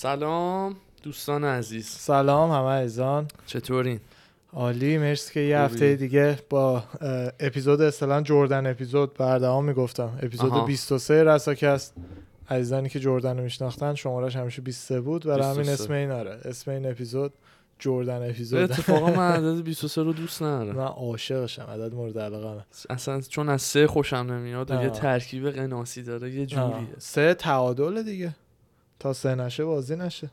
سلام دوستان عزیز. سلام همه عزیزان. چطورین؟ عالی مرسی که یه خوبی؟ هفته دیگه با اپیزود اصطلاحا جردن اپیزود بردهام می‌گفتم. اپیزود آها. 23 رساکست. عزیزانی که جردن رو میشناختن شمارش همیشه 23 بود برای همین 23. اسم این آره. اسم این اپیزود جردن اپیزود. اتفاقا من عدد 23 رو دوست ندارم. من عاشقشم عدد مورد علاقه اصلا چون از سه خوشم نمیاد و یه. ترکیب قناسی داره یه جوریه. سه تعادل دیگه. تا سه نشه بازی نشه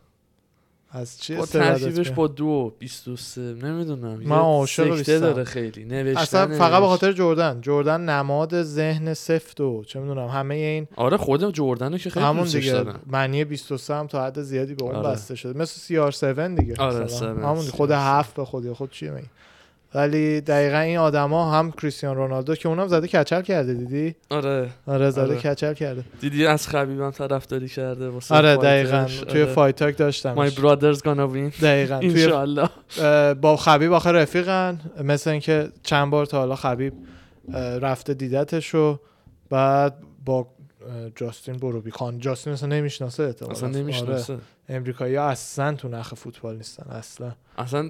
از چی با ترکیبش؟ با دو 23 نمی‌دونم من عاشق سکته 23. داره خیلی نوشتن اصلا فقط به. خاطر جردن جردن نماد ذهن سفت و چه می‌دونم همه این آره خود جردن که خیلی همون دیگه دارم معنی 23 هم تا حد زیادی به اون آره. بسته شده مثل سی آر 7 دیگه آره،. 7 همون خود CR7. هفت به خودی خود چیه میگی ولی دقیقا این آدما هم کریستیان رونالدو که اونم زده کچل کرده دیدی؟ آره. آره زده آره. کچل کرده. دیدی از خبیبم طرفداری کرده واسه آره. دقیقا. توی آره. فایت تاک My داشتم brothers gonna win. دقیقا. توی با خبیب آخر رفیقن مثل اینکه چند بار تا حالا خبیب رفته دیدتش و بعد با جاستین بروبی. خان جاستین اصلا نمی‌شناسه. اصلا آره. نمی‌شناسه امریکایی ها اصلا تو نخ فوتبال نیستن اصلا. اصلا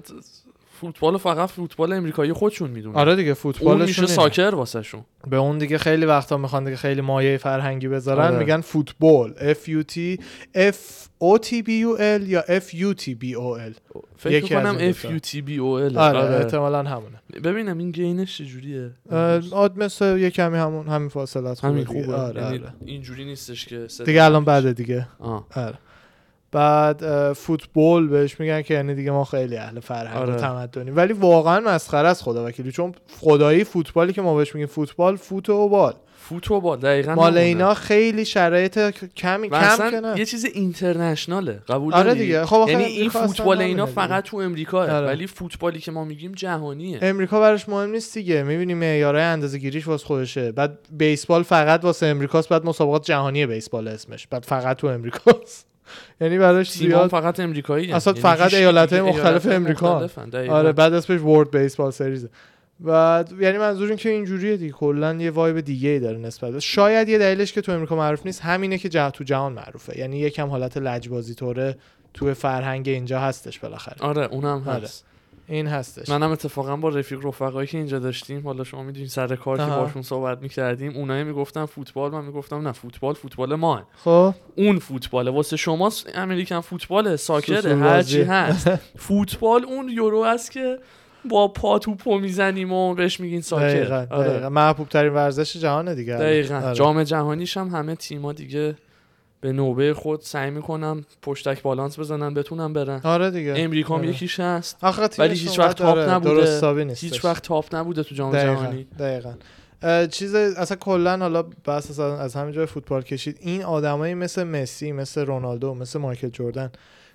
فوتبال فقط فوتبال امریکایی خودشون می‌دونن آره دیگه اون فوتبالشون میشه. ساکر واسه شون به اون دیگه خیلی وقتا می‌خوان دیگه خیلی مایه فرهنگی بذارن آره. میگن فوتبال F U T F O T B U L یا F U T B O L فکر کنم F. U T B O L آره آره. احتمالا همونه ببینم این گینش چجوریه آد مثل یه کمی همون همین فاصلت همین. خوبه آره, یعنی آره. اینجوری نیستش که دیگه الان. بعده دیگه آه. آره بعد فوتبال بهش میگن که یعنی دیگه ما خیلی اهل فرهنگ و آره. تمدنی ولی واقعا مسخره است خدا وکیلی چون خدایی فوتبالی که ما بهش میگیم فوتبال فوت و بال فوتبال دقیقا مال. اینا خیلی شرایط کمی و کم که نه یه چیز اینترنشناله قبول آره داری؟ دیگه خب یعنی این فوتبال اینا. فقط تو امریکاه آره. ولی فوتبالی که ما میگیم جهانیه امریکا براش مهم نیست دیگه می‌بینی معیارهای اندازه گیریش واسه خودشه بعد بیسبال فقط واسه امریکاست بعد مسابقات جهانی بیسبال اسمش بعد فقط تو امریکاست یعنی براش زیاد فقط امریکایی اصلا فقط ایالتهای مختلف امریکا. آره آره بعد اسمش ورد بیسبال سریز بعد یعنی منظور این که اینجوریه دیگه. کلا یه وایب دیگه ای داره نسبت به- شاید یه دلیلش که تو امریکا معروف نیست همینه که جه تو جهان معروفه. یعنی یکم حالت لجبازی طوره تو فرهنگ اینجا هستش بالاخره. آره اونم آره. این هستش منم اتفاقا با رفیق رفقایی که اینجا داشتیم حالا شما می‌دونین سر کار که. باشون صحبت می‌کردیم اونایی می‌گفتن فوتبال من می‌گفتم نه فوتبال فوتبال ما خب اون فوتباله واسه شما امریکن فوتبال ساکره هرچی. هست فوتبال اون یورو است که با پا توپو می‌زنیم و بهش میگین ساکر دقیقا, آره. دقیقا. محبوب ترین ورزش جهانه دیگه دقیقا آره. جام جهانیش هم همه تیما دیگه به نوبه خود سعی می‌کنن پشتک بالانس بزنن بتونن برن آره دیگه. امریکا آره. یکیش هست. ولی هیچ وقت تاپ آره، نبوده. هیچ وقت تاپ نبوده تو جام جهانی. دقیقا. چیز اصلا کلا حالا بحث از, از همین جای فوتبال کشید. این آدمایی مثل مسی مثل رونالدو مثل مایکل جردن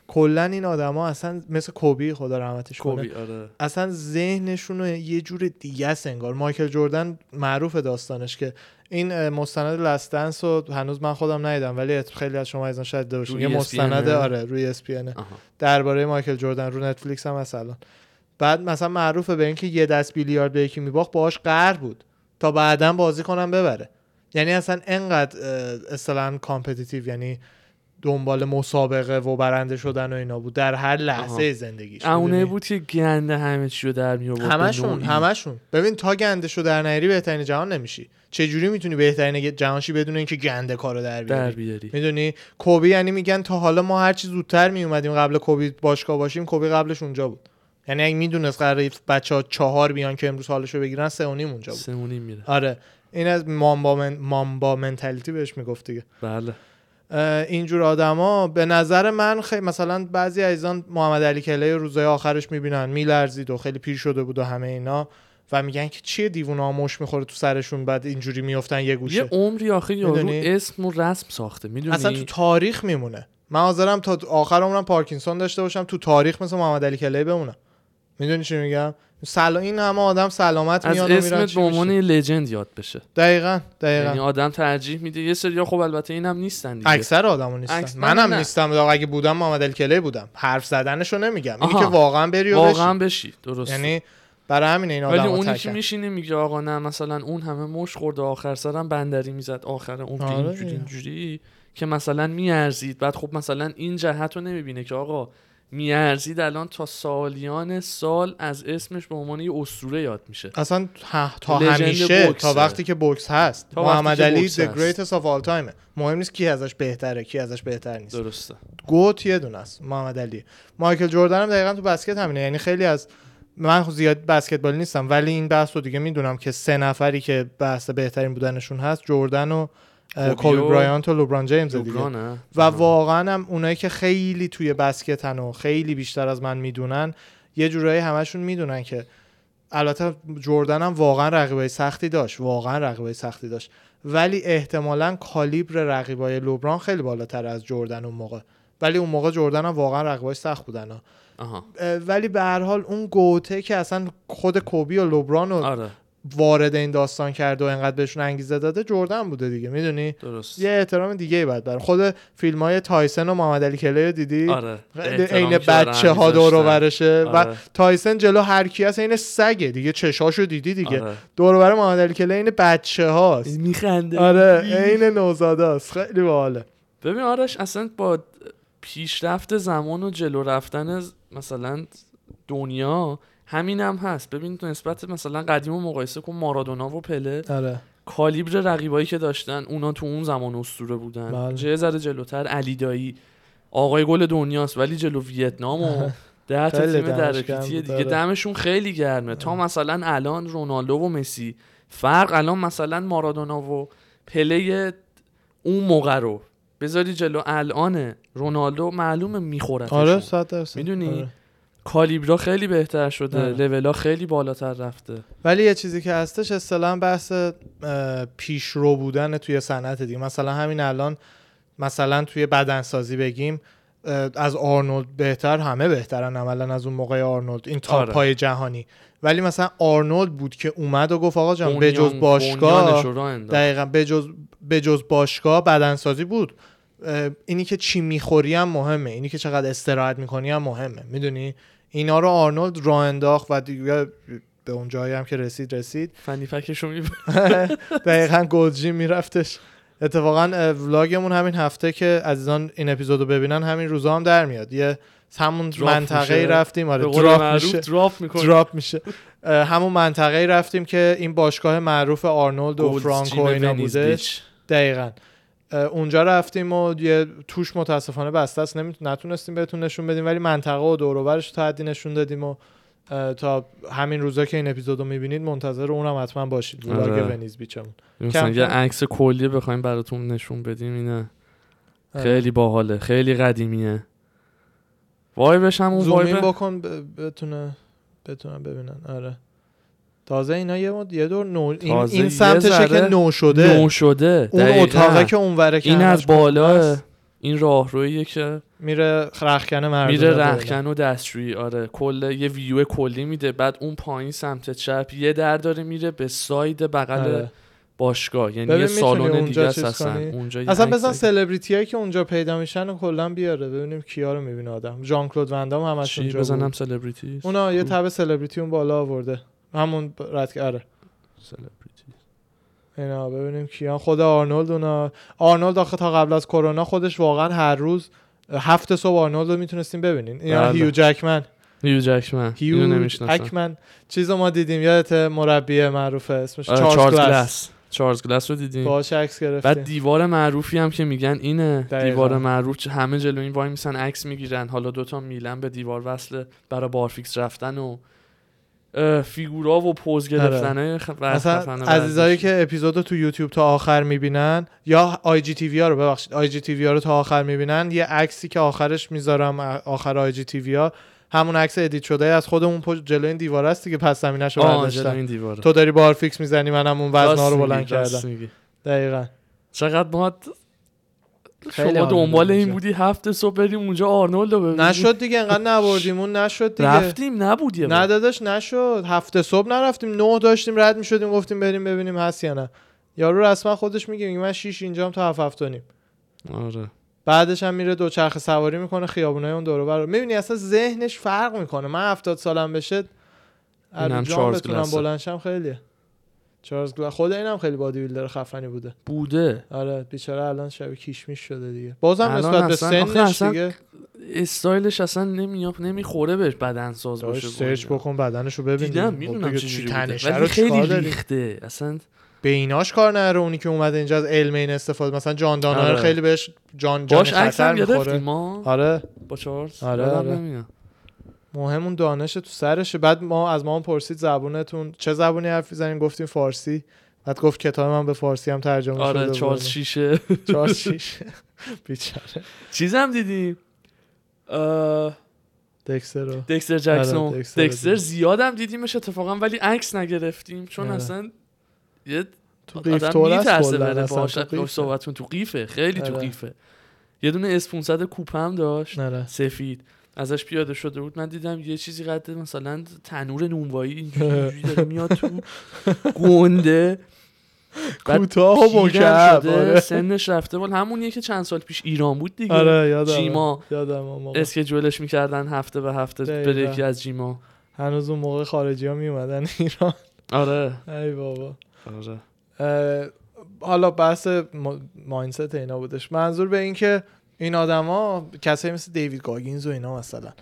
کلا این آدما اصلا مثل کوبی خدا رحمتش کنه کوبی آره. اصلا ذهنشون یه جور دیگه است انگار. مایکل جردن معروف داستانش که این مستند Last Dance رو هنوز من خودم ندیدم ولی خیلی از شما از شاید باشین. یه مستند؟ آره روی اس. درباره مایکل جردن رو نتفلیکس هم الان بعد مثلا معروفه به اینکه یه دست بیلیارد به یکی میباخت باهاش قهر بود تا بعدا بازی کنم ببره یعنی اصلا انقدر اصطلاحا competitive یعنی دنبال مسابقه و برنده شدن و اینا بود. در هر لحظه آها. زندگیش اونه؟ بود که گند همه چی رو در می آورد همشون. همشون. ببین تا گندشو در نیاری بهترین جهان نمیشی. چه جوری می‌تونی بهترین جهان شی بدون اینکه گند کارو در بیاری؟ می‌دونی؟ کوبی یعنی میگن تا حالا ما هر چی زودتر میومدیم قبل کوبی باشگاه باشیم کوبی قبلش اونجا بود. یعنی اگه می‌دونست قرار بچه ها چهار بیان که امروز حالشو بگیرن سه و نیم اونجا بود. سمونی میره. آره. این از مامبا, من... مامبا منتالیتی بهش می‌گفت دیگه. بله. اینجور آدما به نظر من خیلی مثلا بعضی عزیزان محمد علی کلی روزای آخرش می‌بینن میلرزید و خیلی پیر شده بود و همه اینا و میگن که چیه دیوونه ها مش می‌خوره تو سرشون بعد اینجوری میفتن یه گوشه. یه عمری آخه یارو؟ اسم و رسم ساخته می‌دونی؟ اصلا تو تاریخ میمونه. من حاضرم تا آخر عمرم پارکینسون داشته باشم تو تاریخ مثل محمد علی کلی بمونم. می‌دونی چی میگم؟ سلا این همه آدم سلامت از و میرن اسمت به عنوان لجند یاد بشه. دقیقا دقیقا. یعنی آدم ترجیح میده یه سری خب البته اینم نیستن دیگه. اکثر آدمو نیستن. اکثر- منم نه. نیستم. اگه بودم محمد علی کلی بودم. حرف زدنشو نمیگم. اینی. که واقعا بری و واقعا بشی. بشی. درست. یعنی برای همین این ولی اونی که میشینه میگه آقا نه مثلا اون همه مش خورده آخر سرم بندری می‌زد. آخر اون آره اینجوری. اینجوری که مثلا میارزید. بعد خب مثلا این جهت رو نمی‌بینه که آقا میارزید الان تا سالیان سال از اسمش به عنوان یه اسطوره یاد میشه. اصلا تا همیشه بوکسه. تا وقتی که بوکس هست تا محمد علی the greatest of all time مهم نیست کی ازش بهتره کی ازش بهتر نیست. درسته. گوت یه دونه است محمد علی. مایکل جردن هم دقیقا تو بسکت همینه. یعنی خیلی از من خب زیاد بسکتبال نیستم ولی این بحث رو دیگه می‌دونم که سه نفری که بحث بهترین بودنشون هست جردن و کوبی کوبی و برایانت و لوبران جیمز دیگه. لوبرانه و واقعا هم اونایی که خیلی توی بسکتن و خیلی بیشتر از من می‌دونن یه جورایی همشون می‌دونن که البته جردن هم واقعا رقیبای سختی داشت واقعا رقیبای سختی داشت. ولی احتمالا کالیبر رقیبای لوبران خیلی بالاتر از جردن اون موقع. ولی اون موقع جردن هم واقعا رقیبای سخت بودن ها. آها. ولی به هر حال اون گوته که اصلا خود کوبی و لوبران رو آره. وارد این داستان کرده و انقدر بهشون انگیزه داده جردن بوده دیگه می‌دونی؟ درست. یه احترام دیگه ای باید برم خود فیلم های تایسن و محمد علی کلی دیدی؟ آره عین بچه ها دور و. برشه و آره. تایسن جلو هر کی هست این سگه دیگه چشاشو دیدی دیگه. آره. دور و بر محمد علی کلی این بچه هاست میخنده. آره عین نوزاده است خیلی باحاله. ببین آرش اصلا با پیشرفت زمان و جلو رفتن مثلا دنیا همین هم هست. ببین تو نسبت مثلا قدیم و مقایسه کن مارادونا و پله. آره. کالیبر رقیبایی که داشتن اونا تو اون زمان اسطوره بودن. بله. یه ذره جلوتر علی دایی. آقای گل دنیاست ولی جلو ویتنام و ده تا تیم دمش در گرم دیگه. آره. دمشون خیلی گرمه. تا مثلا الان رونالدو و مسی. فرق الان مثلا مارادونا و پله اون موقع رو. بذاری جلو الان رونالدو معلومه می‌خوره آره صد می‌دونی؟ آره. کالیبرا خیلی بهتر شده آره. لولا خیلی بالاتر رفته. ولی یه چیزی که هستش اصطلاحا بحث پیشرو بودن توی صنعت دیگه. مثلا همین الان مثلا توی بدنسازی بگیم از آرنولد بهتر همه بهترن عملا از اون موقع آرنولد این top آره. جهانی. ولی مثلا آرنولد بود که اومد و گفت آقا جان بجز باشگاه. دقیقا بجز بجز باشگاه بدنسازی بود. اینی که چی می‌خوری هم مهمه. اینی که چقدر استراحت می‌کنی هم مهمه. می‌دونی؟ اینا رو آرنولد راه انداخت و دیگه به اون جایی هم که رسید رسید. فنی پکشو می دقیقا گلجی میرفتش. اتفاقا ولاگمون همین هفته که عزیزان این اپیزودو ببینن همین روزا هم در میاد. یه همون منطقه میشه. رفتیم. آره دراپ میشه. دراپ میشه. همون منطقه رفتیم که این باشگاه معروف آرنولد و فرانکو اینا بودش دقیقا. اونجا رفتیم و یه توش متاسفانه بسته است نمی... نتونستیم بهتون نشون بدیم ولی منطقه و دور و برش تا حدی نشون دادیم و تا همین روزا که این اپیزودو می‌بینید منتظر اونم حتما باشید ولاگ آره. ونیز بیچمون مثلا کم یه. عکس کلی بخوایم براتون نشون بدیم اینه آره. خیلی باحاله خیلی قدیمیه وایبش هم اون وایب بکن ب... بتونه بتونن ببینن آره تازه اینا یه مد... یه دور نو... این, این سمتشه که نو شده. نو شده. اون. اتاقه که اونوره که این از بالا این راهرویه که میره رخکن مردم میره رخکن و دستشویی. آره. کل یه ویو کلی میده. بعد اون پایین سمت چپ یه در داره میره به ساید بغل آره. باشگاه. یعنی یه سالن اونجا دیگه است اصلا؟ اونجا اصلا بزن سلبریتی هایی که اونجا پیدا میشن و کلا بیاره. ببینیم کیا رو می‌بینه آدم. ژان کلود وندام همش اونجا بزنم. سلبریتی اونا یه؟ تب سلبریتی اون بالا آورده. همون رد آره. اینا ببینیم کیان. خود آرنولد اونا آرنولد آخه تا قبل از کرونا خودش واقعا هر روز هفت صبح آرنولد رو می‌تونستیم ببینین. اینا بله. هیو جکمن. هیو جکمن. هیو جکمن. چیز ما دیدیم. یادت مربی معروفه. اسمش آره، چارلز گلاس. چارلز گلاس رو دیدیم. باهاش عکس بعد گرفتیم دیوار معروفی هم که میگن اینه. دقیقاً. دیوار معروف همه جلو این وایمیسن عکس می‌گیرن. حالا دوتا میلن به دیوار وصله برای بارفیکس رفتن و فیگورا و پوز گرفتن خ... و مثلا عزیزایی. که اپیزودو تو یوتیوب تا آخر می‌بینن یا آی جی تی وی ها رو ببخشید آی جی تی وی ها رو تا آخر می‌بینن یه عکسی که آخرش می‌ذارم آخر IGTV ها همون عکس edit شده از خودمون پشت جلوی این دیوار است دیگه پس زمینش رو آه، جلو برداشتن تو داری بارفیکس می‌زنی منم اون وزنا رو بلند کردم. دقیقا. چقدر ما شما دنبال این. بودی هفت صبح بریم اونجا آرنولد رو ببینیم. نشد دیگه انقدر نبردیمون نشد دیگه. رفتیم نبود. نه داداش نشد. هفت صبح نرفتیم. نه داشتیم رد می‌شدیم گفتیم بریم ببینیم هست یا نه. یارو رسما خودش میگه میگه من 6 اینجام تا هفت هفت نیم. آره. بعدش هم میره دوچرخه سواری می‌کنه خیابونای اون دور و بر می‌بینی اصلا ذهنش فرق می‌کنه. من هفتاد سالم بشه ارجام چارلز بتونم. بلنشم خیلیه. چارلز گلن خود اینم خیلی بادی بیلدر خفنی بوده. بوده. آره بیچاره الان شبیه کیشمیش شده دیگه. بازم نسبت به سنش دیگه استایلش اصلا نمیاد نمی‌خوره بهش بدن ساز باشه سرچ بکن بدنش رو ببین دیدم خب می‌دونم چجوری چی بوده. ولی خیلی؟ ریخته. اصلا به ایناش کار نره اونی که اومده اینجا از علم این استفاده مثلا جان دانر آره. خیلی بهش جان جان باش عکس خطر می‌خوره. ما. آره. با چارلز آره، آره. مهم اون دانش تو سرشه. بعد ما از ما هم پرسید زبونتون. چه زبونی حرف می‌زنین؟ گفتیم فارسی. بعد گفت کتاب من به فارسی هم ترجمه شده آره بود. چارلز شیشه. چارلز شیش بیچاره. چیزم دیدیم دکستر رو. دکستر جکسون. آره، دکستر زیادم دیدیمش اتفاقا ولی عکس نگرفتیم. چون آره. اصلا یه تو قیف آدم است میترسه بره تو قیفه. صحبتون تو قیفه. خیلی تو آره. قیفه. یه دونه اس 500 کوپ هم داشت. آره. سفید. ازش پیاده شده بود. من دیدم یه چیزی قد مثلا تنور نونوایی اینجوری داره میاد تو گنده. کوتاه و مکعب شده، آره. سنش رفته بود همونیه که چند سال پیش ایران بود دیگه. آره یادم جیما. یادم. اسکجولش می‌کردن هفته به هفته دقیقاً. بره یکی از جیما. هنوز اون موقع خارجی ها میومدن ایران. آره. ای بابا. آره. اه، حالا بحث ما- ماینست اینا بودش. منظور به این که این آدما کسایی مثل دیوید گاگینز و اینا مثلا.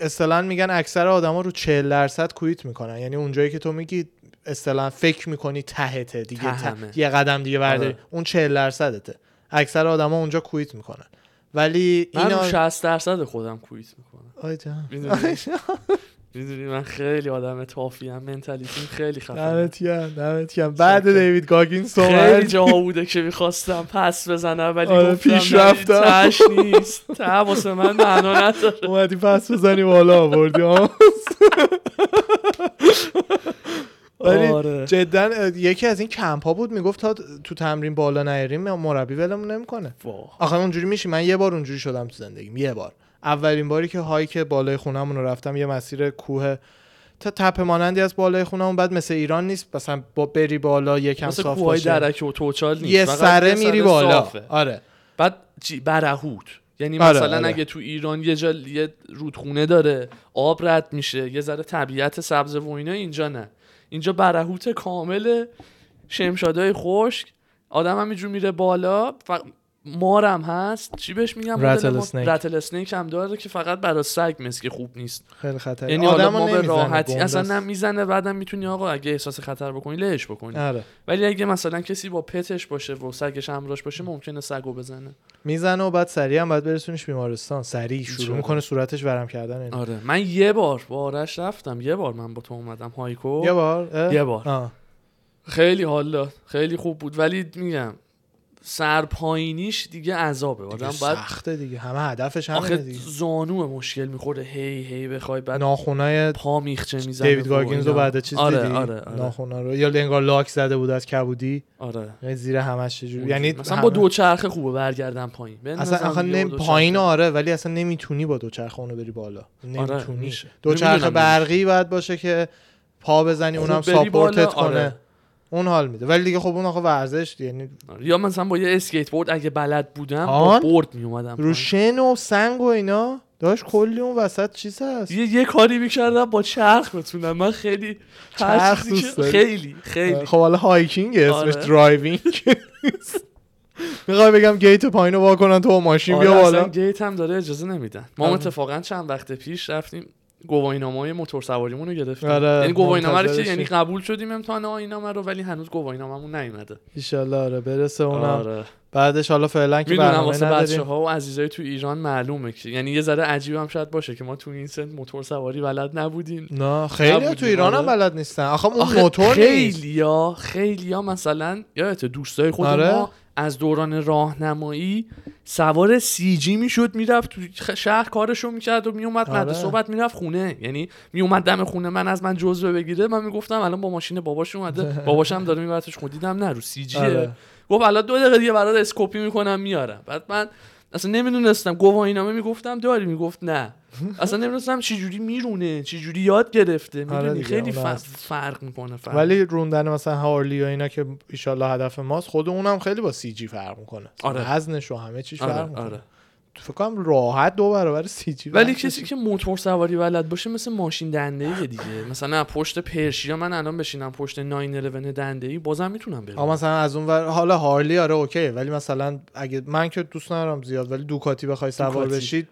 اصطلاحا میگن اکثر آدما رو 40 درصد کویت می‌کنن. یعنی اونجایی که تو میگی اصطلاحا فکر می‌کنی تهته دیگه ته-. یه قدم دیگه برداری. آره. اون 40 درصدته. اکثر آدما اونجا کویت می‌کنن. ولی من اینا 60 درصد خودم quit می‌کنم. آی جان. می‌دونی من خیلی آدم tough ی هم mentality م خیلی خفنه. دمت گرم بعد. دیوید گاگینز خیلی صحبت جاها بوده که می‌خواستم پس بزنم ولی آره، گفتم پیش رفتم. تهش نیست. ته واسه من معنا نداره. اومدی پس بزنی بالا آوردی ولی آره. جدا یکی از این کمپ ها بود می‌گفت تا تو تمرین بالا نیاریم مربی ولمون نمی‌کنه. آخه اونجوری میشی من یه بار اونجوری شدم تو زندگیم یه بار. اولین باری که هایک بالای خونمون رو رفتم یه مسیر کوه تا تپه مانندی از بالای خونمون بعد مثل ایران نیست. مثلا با بری بالا یکم مثل صاف باشه. درک و توچال نیست. یه فقط سره میری بالا. صافه. آره. بعد برهوت. یعنی آره، مثلا آره. اگه تو ایران یه جا یه رودخونه داره آب رد میشه یه ذره طبیعت سبز و اینا اینجا نه. اینجا برهوت کامل شمشادای خشک. آدم هم اینجور میره بالا ف... مارم هست چی بهش میگم رتل اسنیک. رتل اسنیک هم داره که فقط برای سگ مثل که خوب نیست خیلی خطر یعنی ما به راحتی اصلا. نمی‌زنه بعدم می‌تونی آقا اگه احساس خطر بکنی لهش بکنی آره ولی اگه مثلا کسی با پتش باشه و سگش همراهش باشه ممکنه سگو بزنه می‌زنه و بعد سریع هم باید برسونیش بیمارستان سریع شروع؟ می‌کنه صورتش ورم کردن اینا. آره من یه بار با آرش رفتم یه بار من با تو اومدم hike و یه بار اه؟ یه بار. آه. خیلی حال داد خیلی خوب بود ولی میگم سرپایینیش دیگه عذابه. آدم باید سخته دیگه. همه هدفش آخه دیگه. زانو مشکل می‌خوره. هی هی بخوای بعد ناخونای پا میخچه می‌زنه دیوید گاگینز رو. بعد چیز آره دیدی؟ آره آره, ناخونا رو. یا انگار لاک زده بود از کبودی. آره. یعنی زیر همش چجوری. یعنی مثلا همه- با دو چرخه خوبه برگردن پایین. اصلا آخه نمی... دو پایین. آره ولی اصلا نمی‌تونی با دو چرخه اونو بری بالا. آره، نمی‌تونی. دو چرخه برقی باید باشه که پا بزنی خوب اونم ساپورتت کنه. آره. اون حال میده ولی دیگه خب اون آخه ورزش یعنی آره. یا مثلا با یه اسکیت بورد اگه بلد بودم با؟ بورد میومدم رو شن و سنگ و اینا داشت کلی اون وسط چیز هست یه یه کاری می‌کردم با چرخ بتونم من خیلی چرخ؟ خیلی خیلی خب حالا hiking اسمش آره. driving می‌خوای بگم گیت پایینو وا کنن تو ماشین آره بیا اصلا بالا گیت هم داره اجازه نمیدن ما آره. اتفاقا چند وقت پیش رفتیم گواهینامه های موتور سواریمون رو گرفتیم. آره، یعنی گواهینامه رو. یعنی قبول شدیم امتحان آینامه رو ولی هنوز گواهینامه‌مون نیومده. ایشالله آره برسه اونم. آره. بعدش حالا فعلا که می‌دونم برنامه واسه بچه ها و عزیزای تو ایران معلومه که یعنی یه ذره عجیب هم شاید باشه که ما تو این سن موتور سواری بلد نبودیم. نه خیلی نبودیم، تو ایران هم آره. بلد نیستن. آخه اون موتور نیست. خیلیا خیلیا مثلا یادت دوستای خود آره. ما از دوران راهنمایی سوار سی جی می‌شد می‌رفت تو شهر کارشو می‌کرد و میومد آره. مدرسه بعد می‌رفت خونه. یعنی میومد دم خونه من از من جزوه بگیره. من می‌گفتم الان با ماشین باباش اومده. باباشم داره میبرتش خود دیدم نه رو سی جیه. آره. گفت الان دو دقیقه دیگه برات اسکوپی می‌کنم میارم. بعد من اصلا نمی‌دونستم. گواهینامه می‌گفتم داری می‌گفت نه. اصلا نمی‌دونستم چی جوری میرونه چی جوری یاد گرفته. آره می‌دونی؟ خیلی اون ف- هست. فرق می‌کنه فرق. ولی روندن مثلا هارلی و اینا که ایشالله هدف ماست خود اونم خیلی با سی جی فرق می‌کنه. آره. وزنش و همه چیش فرق آره می‌کنه. آره. فکر کنم راحت دو برابر سی جی ولی کسی که موتور سواری بلد باشه مثل ماشین دنده ای دیگه. مثلا پشت پرشیا من الان بشینم پشت 911 دنده ای بازم می‌تونم برم. مثلا از اون ور حالا هارلی آره اوکی. ولی مثلا اگه من که دوست ندارم زیاد ولی دوکاتی بخوای سوار. بشید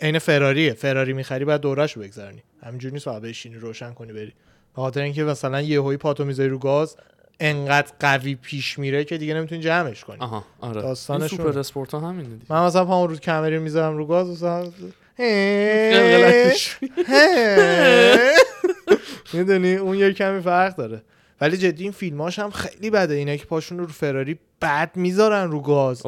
عین فراریه. فراری می‌خری بعد دورش بگذرنی همینجوری نیست بشینی روشن کنی بری. به خاطر اینکه مثلا یهویی پاتو می‌ذاری رو گاز انقدر قوی پیش میره که دیگه نمی‌تونی جمعش کنی. آها آره. این داستانشون. سوپر اسپورت ها همینه دیگه. من مثلا پامو رو کمری می‌ذارم رو گاز مثلا. می‌دونی اون یه کمی فرق داره. ولی جدی این فیلماش هم خیلی بده. اینا که پاشون رو فراری بد می‌ذارن رو گاز.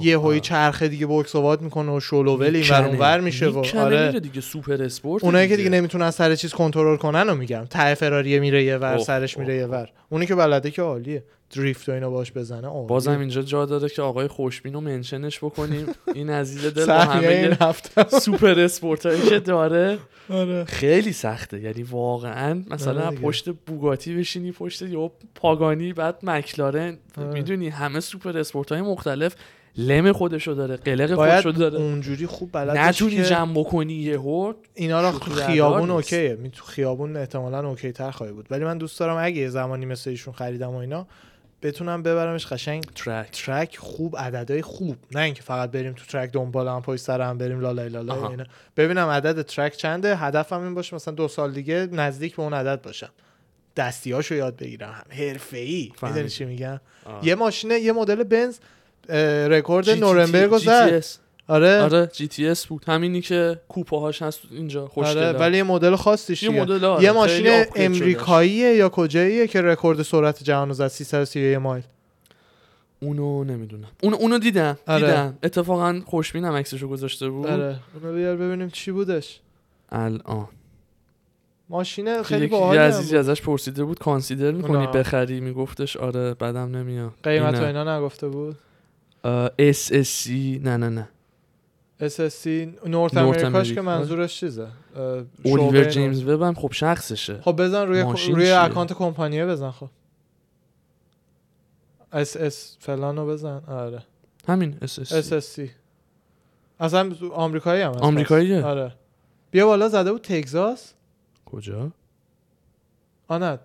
یهویی آره. چرخه دیگه بکسوات می‌کنه و شلوول این می‌کنه. ور اونور میشه و آره. دیگه سوپر اسپورت اونایی که دیگه. نمی‌تونن سر چیز کنترل کنن رو میگم. ته فراریه میره یه ور سرش میره یه ور. اونی که بلده که عالیه. دریفت و اینا باش بزنه عالیه. بازم اینجا جا داره که آقای خوشبین رو mention ش بکنیم. این عزیز دل با سهمیه این همه هفته. سوپر اسپورت هایی که داره. آره. خیلی سخته. یعنی واقعا مثلا آره. پشت بوگاتی بشینی پشت یا پاگانی بعد مکلارن. آره. می‌دونی همه سوپر اسپورت های مختلف لم خودشو داره قلق خودشو داره. اونجوری خوب بلد نتونی جمع بکنی یهو اینا رو بردار خیابون. اوکیه. می تو خیابون احتمالا اوکی تر خواهی بود. ولی من دوست دارم اگه زمانی مثل ایشون خریدم و اینا بتونم ببرمش قشنگ track track خوب عددهای خوب. نه اینکه فقط بریم تو track دنبال هم پشت سر هم بریم لالای آها. اینا. ببینم عدد track چنده. هدفم این باشه مثلا دو سال دیگه نزدیک به اون عدد باشم. دستیاشو یاد بگیرم. حرفه‌ای. می‌دونی چی میگم. یه ماشین یه مدل بنز رکورد نوربرگ رو زد. GTS. آره. آره جی تی اس بود. همینی که کوپه هاش هست اینجا خوشگله آره ولی یه مدل خاصیش یه. مدل آره، یه ماشین. امریکاییه یا کجاییه که رکورد سرعت جهان رو زد؟ 331 مایل. اونو نمی‌دونم. اونو اونو دیدم آره. دیدم. اتفاقا خوشبینم عکسشو گذاشته بود. آره. اونو بیار ببینیم چی بودش. الان. ماشین خیلی یکی باحالی یه عزیزی بود. ازش پرسیده بود consider می‌کنی. بخری؟ میگفتش آره بدم نمیاد. قیمت و اینا نگفته بود. SSC نه نه نه. SSC North North America ش که. منظورش چیزه؟ شعبه جیمز وبم خب شخصشه. خب بزن روی روی؟ اکانت کمپانیه بزن خب. اس اس فلانو بزن. آره. همین اس اس اس اس سی اصلا آمریکایی هم آمریکاییه؟ آره. بیا بالا زده بود تگزاس. کجا؟ آ نه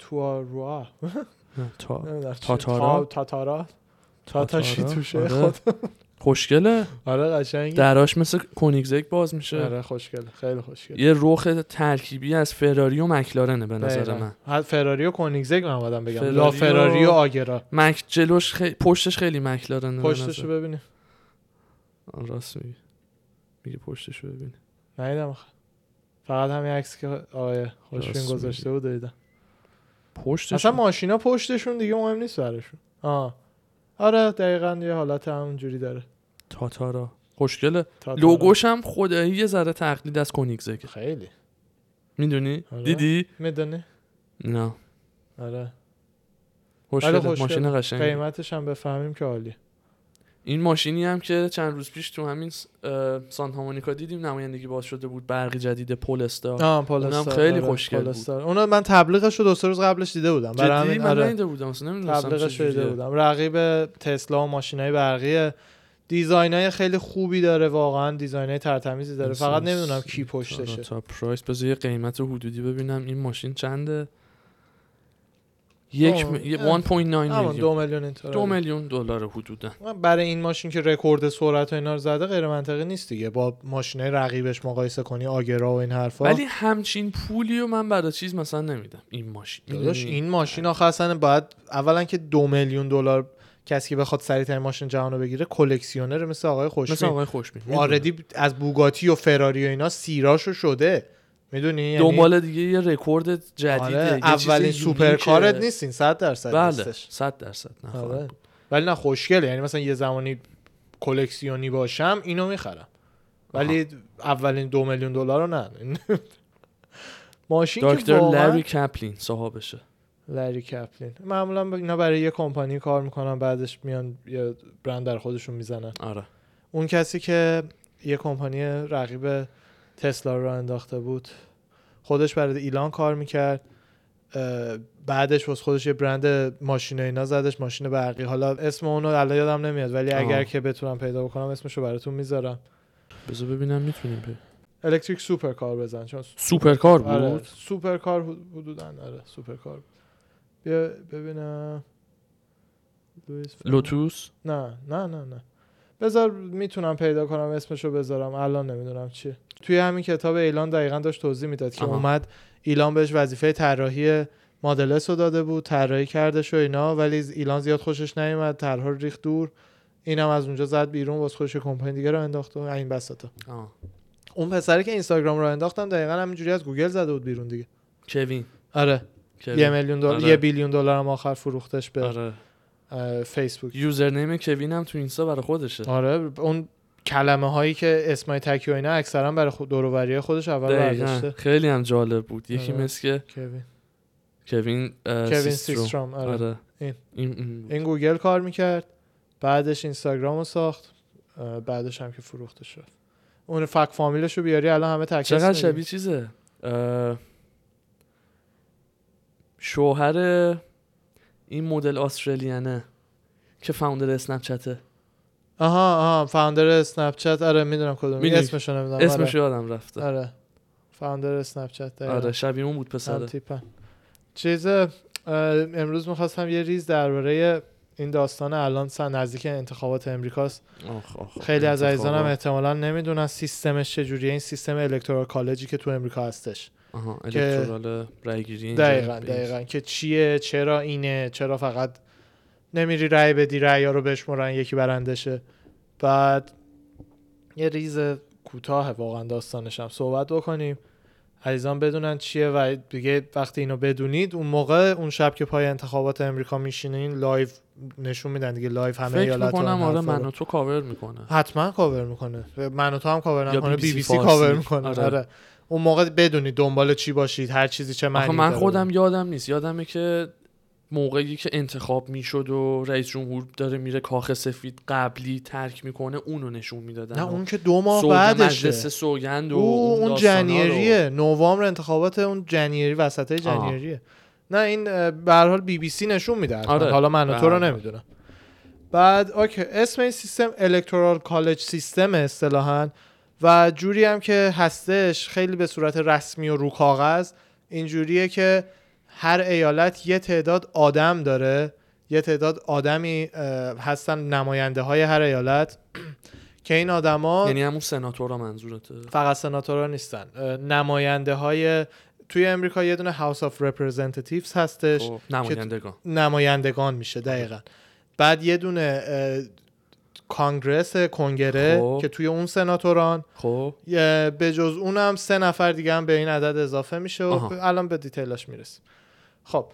نمی‌دونم چی. تاتارا؟ تا- تاتارا. تا تا شی تاتارا؟ توشه. آره. خود خوشگله. آره قشنگه. دراش مثل کنیگزگ باز میشه. آره خوشگله. خیلی خوشگله. یه رخ ترکیبی از فراری و مکلارنه به نظر. من. حد فراری و کنیگزگ من اومدم بگم. فراری لا و- فراری و آگرا. مک جلوش خی... پشتش خیلی مکلارنه پشتشو آه، راست میگی. میگه پشتشو ببین نیدم فقط همین عکس که آقای خوشبین گذاشته بود دیدم. پشتش اصلا ماشینا پشتشون دیگه مهم نیست براشون. آه. آره دقیقا یه حالت همون جوری داره. تاتارا. خوشگله. لوگوش هم خدایی یه ذره تقلید از کنیگزگه خیلی. می‌دونی؟ آره. دیدی؟ می‌دونی؟ نه. آره. خوشگله. ولی خوشگله. ماشین قشنگی قیمتش هم بفهمیم که عالی این ماشینی هم که چند روز پیش تو همین سانتا مونیکا دیدیم نمایندگی باز شده بود برقی جدید پولستار. آه پولستار اونم خیلی آره، خوشگل بود. اونو من تبلیغش رو دو سه روز قبلش دیده بودم. برای همین من آره. بودم اصلا تبلیغش رو دیده. بودم. رقیب تسلا و ماشینای برقیه design های خیلی خوبی داره واقعا design های ترتمیزی داره. فقط نمی‌دونم کی پشتشه. تا price بذار یه قیمت حدودی ببینم. این ماشین چنده؟ یک م... یه اه. 1.9 همون میلیون. دو میلیون اینطور دو میلیون دلار حدودا. برای این ماشین که رکورد سرعت و اینا رو زده غیر منطقی نیست دیگه. با ماشینای رقیبش مقایسه کنی آگرا و این حرفا. ولی همچین پولی رو من برای چیز مثلا نمیدم. این ماشین. داداش؟ این ماشین آخه اصلا باید اولا که دو میلیون دلار کسی که بخواد سریعترین ماشین جهان رو بگیره کلکسیونر مثل آقای مثل خوشبین آقای خوشبین. آردی از بوگاتی و فراری و اینا سیراشو شده. می‌دونی؟ یعنی دنبال دیگه یه رکورد جدیده آره، اولین. سوپرکارت نیستین 100 درصد بله نیستش. 100 درصد نه آره. ولی نه خوشگله. یعنی مثلا یه زمانی کلکسیونی باشم اینو می‌خرم. ولی اولین دو میلیون دلار رو نه. ماشین که دکتر واقعا لری کپلین صاحبشه لری کپلین. معمولا اینا برای یه کمپانی کار می‌کنن بعدش میان یه برند در خودشون می‌زنن. آره. اون کسی که یه کمپانی رقیب تسلا رو انداخته بود. خودش برای ایلان کار می‌کرد. بعدش واسه خودش یه برند ماشین و اینا زدش ماشین برقی. حالا اسم اونو الان یادم نمیاد ولی اگر آه. که بتونم پیدا بکنم اسمشو براتون می‌ذارم. بذار ببینم می‌تونیم پی electric supercar بزن چون supercar بود؟ آره supercar حد- حدوداً آره supercar بود. بیا ببینم. لوتوس؟ نه نه نه نه. بذار می‌تونم پیدا کنم اسمشو بذارم الان نمی‌دونم چیه توی همین کتاب ایلان دقیقا داشت توضیح می‌داد که آها. اومد ایلان بهش وظیفه طراحی مدل اس رو داده بود طراحی کردش و اینا ولی ایلان زیاد خوشش نیومد طرها رو ریخت دور اینم از اونجا زد بیرون واسه خودش کمپانی دیگه رو انداخت و این بساطا آه. اون پسری که اینستاگرام رو انداختم دقیقا همینجوری از گوگل زده بود بیرون دیگه کوین آره کوین. یه میلیون دلار آره. یه billion دلار هم آخر فروختش به آره فیسبوک username کوین هم تو اینستا برای خودشه آره اون کلمه هایی که اسمای تکی و اینا اکثرا برای خود دوروبری خودش اول. برداشته خیلی هم جالب بود یکی آره. مثل که کوین کوین کوین سیستروم. آره. آره این. این این. این گوگل کار می‌کرد بعدش اینستاگرام رو ساخت بعدش هم که فروخته شد اون فک فامیلش رو بیاری الان همه تک چقدر شبیه چیزه شوهر این مدل استرالیانه که founder اسنپ چته آها آها founder اسنپ چت آره می‌دونم کدوم. اسمش رو نمی‌دونم. اسمش یادم رفته. آره, آره. founder اسنپ چت. آره شبیه اون بود پسره چیز امروز می‌خواستم یه ریز درباره این داستان الان چون نزدیک انتخابات امریکاست. آخ آخ خیلی از عزیزانم. احتمالا نمی‌دونن سیستمش چجوریه. این سیستم electoral college ی که تو امریکا هستش. آها electoral رای گیری اینجا دقیقا دقیقا که چیه چرا اینه چرا فقط نمیری رأی بدی رأی رو بشمرن یکی برندشه بعد یه ریز کوتاه واقعا داستانش هم صحبت بکنیم عزیزان بدونن چیه و دیگه وقتی اینو بدونید اون موقع اون شب که پای انتخابات امریکا میشینین live نشون میدن دیگه live همه فکر می‌کنم این آره. من و تو کاور می‌کنه حتما کاور می‌کنه من و تو هم کاور نمی‌کنه بی بی سی فارسی. کاور می‌کنه آره. آره. اون موقع بدونید دنبال چی باشید هر چیزی چه معنی من داره. خودم یادم نیست یادمه که موقعی که انتخاب می‌شد و رئیس جمهور داره میره کاخ سفید قبلی ترک می‌کنه اونو نشون می‌دادن نه اون که دو ماه بعدشه مجلس سوگند و او اون رو. January ه نوامبر انتخابات اون January وسط January ه نه این به هر حال بی بی سی نشون میده. آره. حالا من و تو رو حال. نمی‌دونم بعد okay اسم این سیستم electoral college سیستم اصطلاحا و جوری هم که هستش خیلی به صورت رسمی و رو کاغذ اینجوریه که هر ایالت یه تعداد آدم داره یه تعداد آدمی هستن نماینده های هر ایالت که این آدما یعنی همون سناتورا منظورته؟ فقط سناتورها نیستن. نماینده های توی امریکا یه دونه House of Representatives هستش خب، نمایندگان. نمایندگان میشه دقیقا. بعد یه دونه Congress کنگره خب. که توی اون سناتوران. خب. به جز اونم سه نفر دیگه هم به این عدد اضافه میشه و آها. الان به detail اش می‌رسیم خب.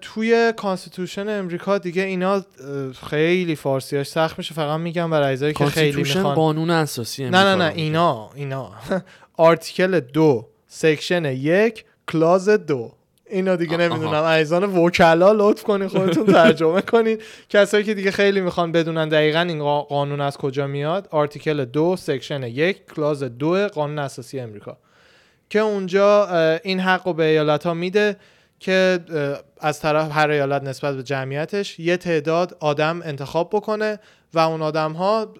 توی Constitution امریکا دیگه اینا خیلی فارسیاش سخت میشه. فقط میگم برای عزیزایی که خیلی می‌خوان قانون اساسی نه نه نه. اینا اینا. Article دو Section یک Clause دو. اینا دیگه. نمی‌دونم. عزیزان وکلا لطف کنین خودتون ترجمه کنین. کسایی که دیگه خیلی می‌خوان بدونن دقیقا این قا- قانون از کجا میاد Article دو Section یک Clause دو قانون اساسی امریکا که اونجا این حق رو به ایالت ها میده که از طرف هر ایالت نسبت به جمعیتش یه تعداد آدم انتخاب بکنه و اون آدم ها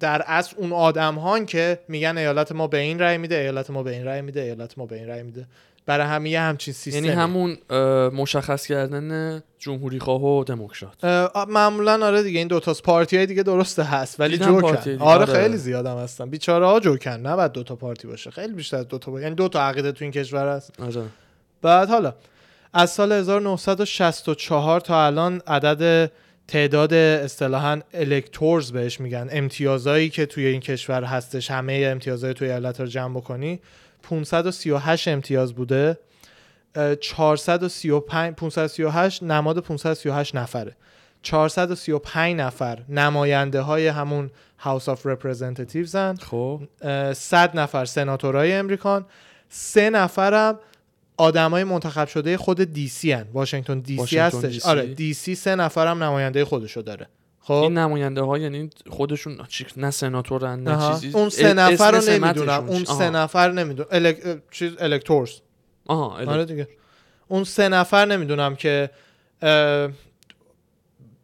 در اصل اون آدم ها که میگن ایالت ما به این رأی میده ایالت ما به این رأی میده ایالت ما به این رأی میده. برای همه یه همچین سیستمی. یعنی همون مشخص کردن جمهوری خواه و دموکرات. معمولا آره دیگه این دوتا پارتی های دیگه درسته هست ولی جوکن. آره آره. خیلی زیادم هستن. بیچاره ها جوکن نه بعد دوتا پارتی باشه خیلی بیشتر از دوتا با... یعنی دوتا عقیده تو این کشور هست. آره. بعد حالا از سال 1964 تا الان عدد تعداد اصطلاحا electors بهش میگن. امتیازایی که توی این کشور هستش همه امتیازهای توی ایالت رو جمع بکنی 538 امتیاز بوده. اه، 435 538 نماد 538 نفره. 435 نفر نماینده های همون House of Representatives ن خب. اه، 100 نفر سناتورای امریکان. سه نفرم آدمای منتخب شده خود دی سی هن. واشنگتن دی سی هستش. DC. آره دی سی سه نفرم نماینده خودشو داره. خب. این نماینده ها یعنی خودشون نه سناتورن نه. چیزی. اون سه نفر رو نمی‌دونم. اون؟ سه. نفر نمی‌دونم. الک... چیز الکتورز. آها الک- آره دیگه. اون سه نفر نمی‌دونم که اه،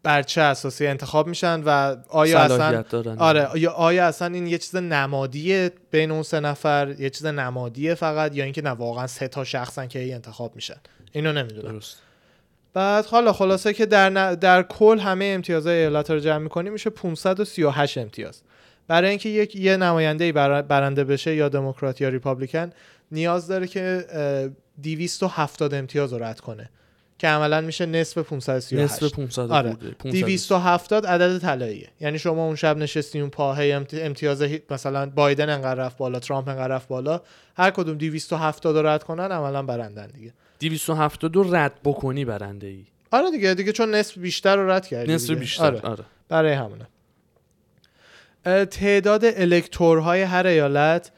بر چه اساسی انتخاب میشن و آیا اصلا دارن. آره یا آیا اصلا این یه چیز نمادیه بین اون سه نفر یه چیز نمادیه فقط یا اینکه نه واقعا سه تا شخصن که هی انتخاب میشن. اینو نمی‌دونم. درست. بعد حالا خلاصه که در, ن- در کل همه امتیازهای ایالت رو جمع می‌کنیم میشه 538 امتیاز برای اینکه یک یه نماینده بر- برنده بشه یا دموکرات یا ریپابلیکن نیاز داره که اه، 270 امتیاز رو رد کنه که عملا میشه نصف 538 نصف 500 آره. بوده 500. 270 عدد طلاییه یعنی شما اون شب نشستی اون امت- امتیاز مثلا بایدن انقدر رفت بالا ترامپ انقدر رفت بالا هر کدوم 270 رو رد کنن عملا برندن دیگه 270 رو رد بکنی برنده ای آره دیگه دیگه چون نصف بیشتر رو رد کردی نصف دیگه. بیشتر آره. آره. برای همونه تعداد الکتورهای هر ایالت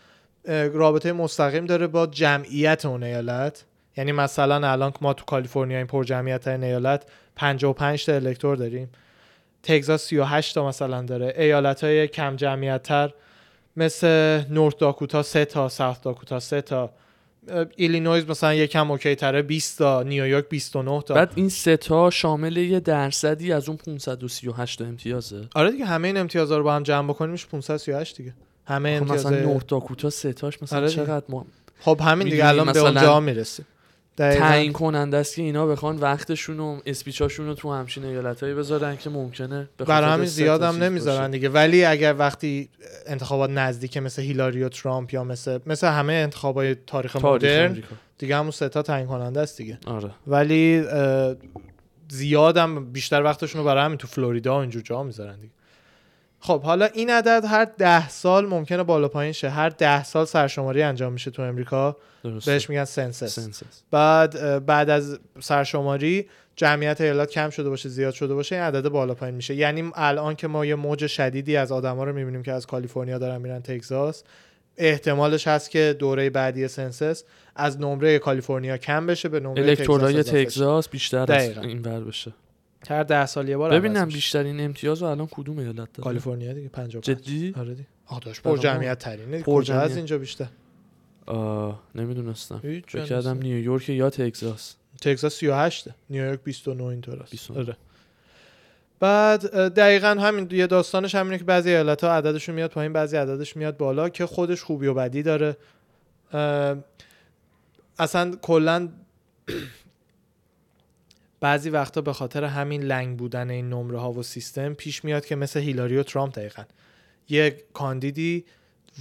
رابطه مستقیم داره با جمعیت اون ایالت یعنی مثلا الان که ما تو کالیفرنیا این پر جمعیت این ایالت 55 تا الکتور داریم تگزاس 38 تا مثلا داره ایالت های کم جمعیت تر مثل North Dakota 3 تا South Dakota 3 تا ایلینویز مثلا یکم okay تره 20 تا نیویورک 29 تا. بعد این سه تا شامل یه درصدی از اون 538 تا امتیازه. آره دیگه همه این امتیازا رو با هم جمع بکنیم میشه 538 دیگه. همه خب امتیاز مثلا North Dakota سه تاش مثلا آره. چقدر ما خب همین دیگه الان به اونجا می‌رسیم. تعیین کننده است که اینا بخوان وقتشون و speech اشون رو تو همچین ایالتایی بذارن که ممکنه برای همین زیاد هم نمی‌ذارن. دیگه. ولی اگر وقتی انتخابات نزدیکه مثل هیلاری و ترامپ یا مثل مثل همه انتخابات تاریخ, تاریخ مدرن آمریکا. دیگه همون سه تا تعیین کننده است دیگه. آره. ولی اه، زیادم بیشتر وقتشون رو برای همین تو فلوریدا و اینجور جا می‌ذارن دیگه. خب حالا این عدد هر ده سال ممکنه بالا پایین شه. هر ده سال سرشماری انجام میشه تو امریکا. درست بهش میگن census. census. بعد بعد از سرشماری جمعیت ایالات کم شده باشه زیاد شده باشه این عدد بالا پایین میشه. یعنی الان که ما یه موج شدیدی از آدما رو می‌بینیم که از کالیفرنیا دارن میرن تگزاس احتمالش هست که دوره بعدی census از نمره کالیفرنیا کم بشه به نمره تگزاس بیشتر دقیقاً. از این ور بشه. هر ده سال یه بار ببینم. بیشترین امتیاز رو الان کدوم ایالت داره کالیفرنیا دیگه 55 جدی آره دیگه برای پر. جمعیت ترینه پر کجا از جمعیت. اینجا بیشتر آه نمی‌دونستم فکر کردم. نیویورک یا تگزاس تگزاس 38 نیویورک 29 اینطور است 29. آره. بعد دقیقا همین یه داستانش همینه که بعضی ایالت ها عددشون میاد پایین بعضی عددش میاد بالا که خودش خوبی و بدی داره اصلا کلا بعضی وقتا به خاطر همین لنگ بودن این نمره ها و سیستم پیش میاد که مثل هیلاری و ترامپ دقیقا. یک کاندیدی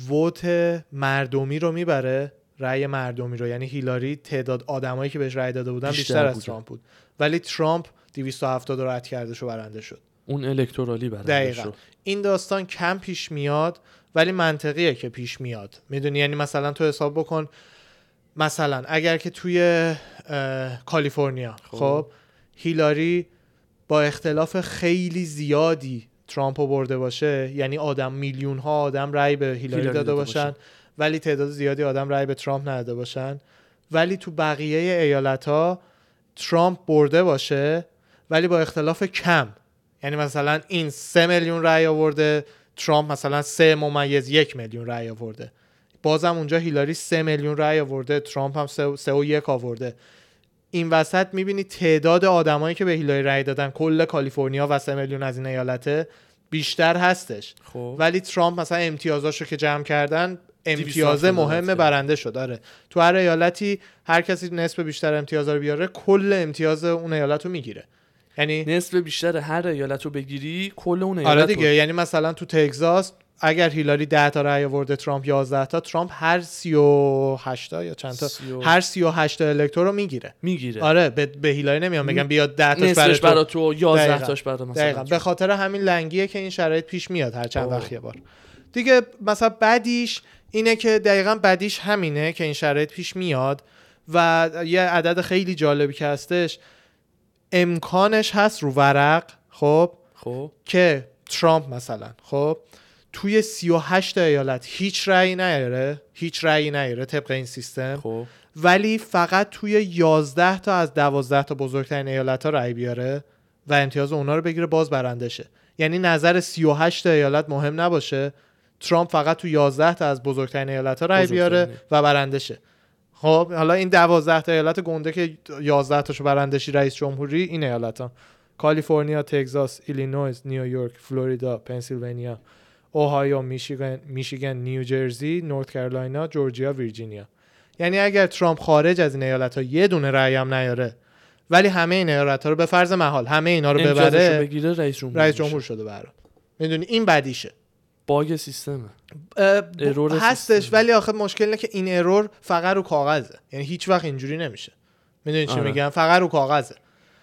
ووت مردمی رو می‌بره رأی مردمی رو. یعنی هیلاری تعداد آدمایی که بهش رأی داده بودن بیشتر بیشتر, از. ترامپ بود. ولی ترامپ 270 رو رد کرده شو برنده شد. اون الکترالی برنده دقیقاً. شد. این داستان کم پیش میاد ولی منطقیه که پیش میاد. می‌دونی؟ یعنی مثلا تو حساب بکن مثلا اگر که توی کالیفرنیا خب. هیلاری با اختلاف خیلی زیادی ترامپ رو برده باشه یعنی آدم میلیون ها آدم رأی به هیلاری, هیلاری داده داده باشن باشن. ولی تعداد زیادی آدم رأی به ترامپ نداده باشن. ولی تو بقیه ایالت ها ترامپ برده باشه ولی با اختلاف کم. یعنی مثلا این سه میلیون رأی آورده ترامپ مثلا سه ممیز یک میلیون رأی آورده. بازم اونجا هیلاری سه میلیون رأی آورده ترامپ هم سه, سه و یک آورده. این وسط می‌بینی تعداد آدمایی که به هیلاری رأی دادن کل کالیفرنیا و سه میلیون از این ایالته بیشتر هستش. خب. ولی ترامپ مثلا امتیازاشو که جمع کردن امتیاز 270 مهم. برنده شد. آره. تو هر ایالتی هر کسی نصف بیشتر امتیاز رو بیاره کل امتیاز اون ایالت رو می‌گیره. یعنی نصف بیشتر هر ایالت رو بگیری کل اون ایالت آره رو- دیگه یعنی مثلا تو تگزاس اگر هیلاری 10 تا رأی آورده ترامپ 11 تا ترامپ هر 38 تا یا چند تا سی و- هر 38 تا الکتور رو می‌گیره. می‌گیره. آره به, به هیلاری نمیان بگن بیا 10 تاش برای تو برا تو 11 دقیقاً. تاش برا مثلا دقیقا. به خاطر همین لنگیه که این شرایط پیش میاد هر چند. وقت یه بار. دیگه مثلا بدیش اینه که دقیقا بدیش همینه که این شرایط پیش میاد و یه عدد خیلی جالبی که هستش امکانش هست رو ورق خب؟ خب. که ترامپ مثلا خب؟ توی 38 ایالت هیچ رأی نیاره هیچ رأی نیاره طبق این سیستم. خب. ولی فقط توی 11 تا از 12 تا بزرگترین ایالت ها رأی بیاره و امتیاز اونا رو بگیره باز برنده شه یعنی نظر 38 تا ایالت مهم نباشه. ترامپ فقط تو 11 تا از بزرگترین ایالت ها رأی بیاره. و برنده شه خب حالا این 12 تا ایالت گنده که 11 تاشو برنده شی رئیس جمهوری این ایالت ها کالیفرنیا تگزاس ایلینویز نیویورک فلوریدا پنسیلوانیا. اوهایو میشیگن میشیگن نیوجرسی North Carolina جورجیا ویرجینیا. یعنی اگر ترامپ خارج از این ایالت ها یه دونه رأی هم نیاره ولی همه این ایالت ها رو به فرض محال همه اینا رو ببره بگیره رئیس جمهور رئیس. جمهور شده برا می‌دونی؟ این بدیشه. باگ سیستمه. ارور هستش سیستم. ولی آخه مشکل اینه که این ارور فقط رو کاغذه. یعنی هیچ وقت اینجوری نمیشه. می‌دونی چی آره. میگم؟ فقط رو کاغذه.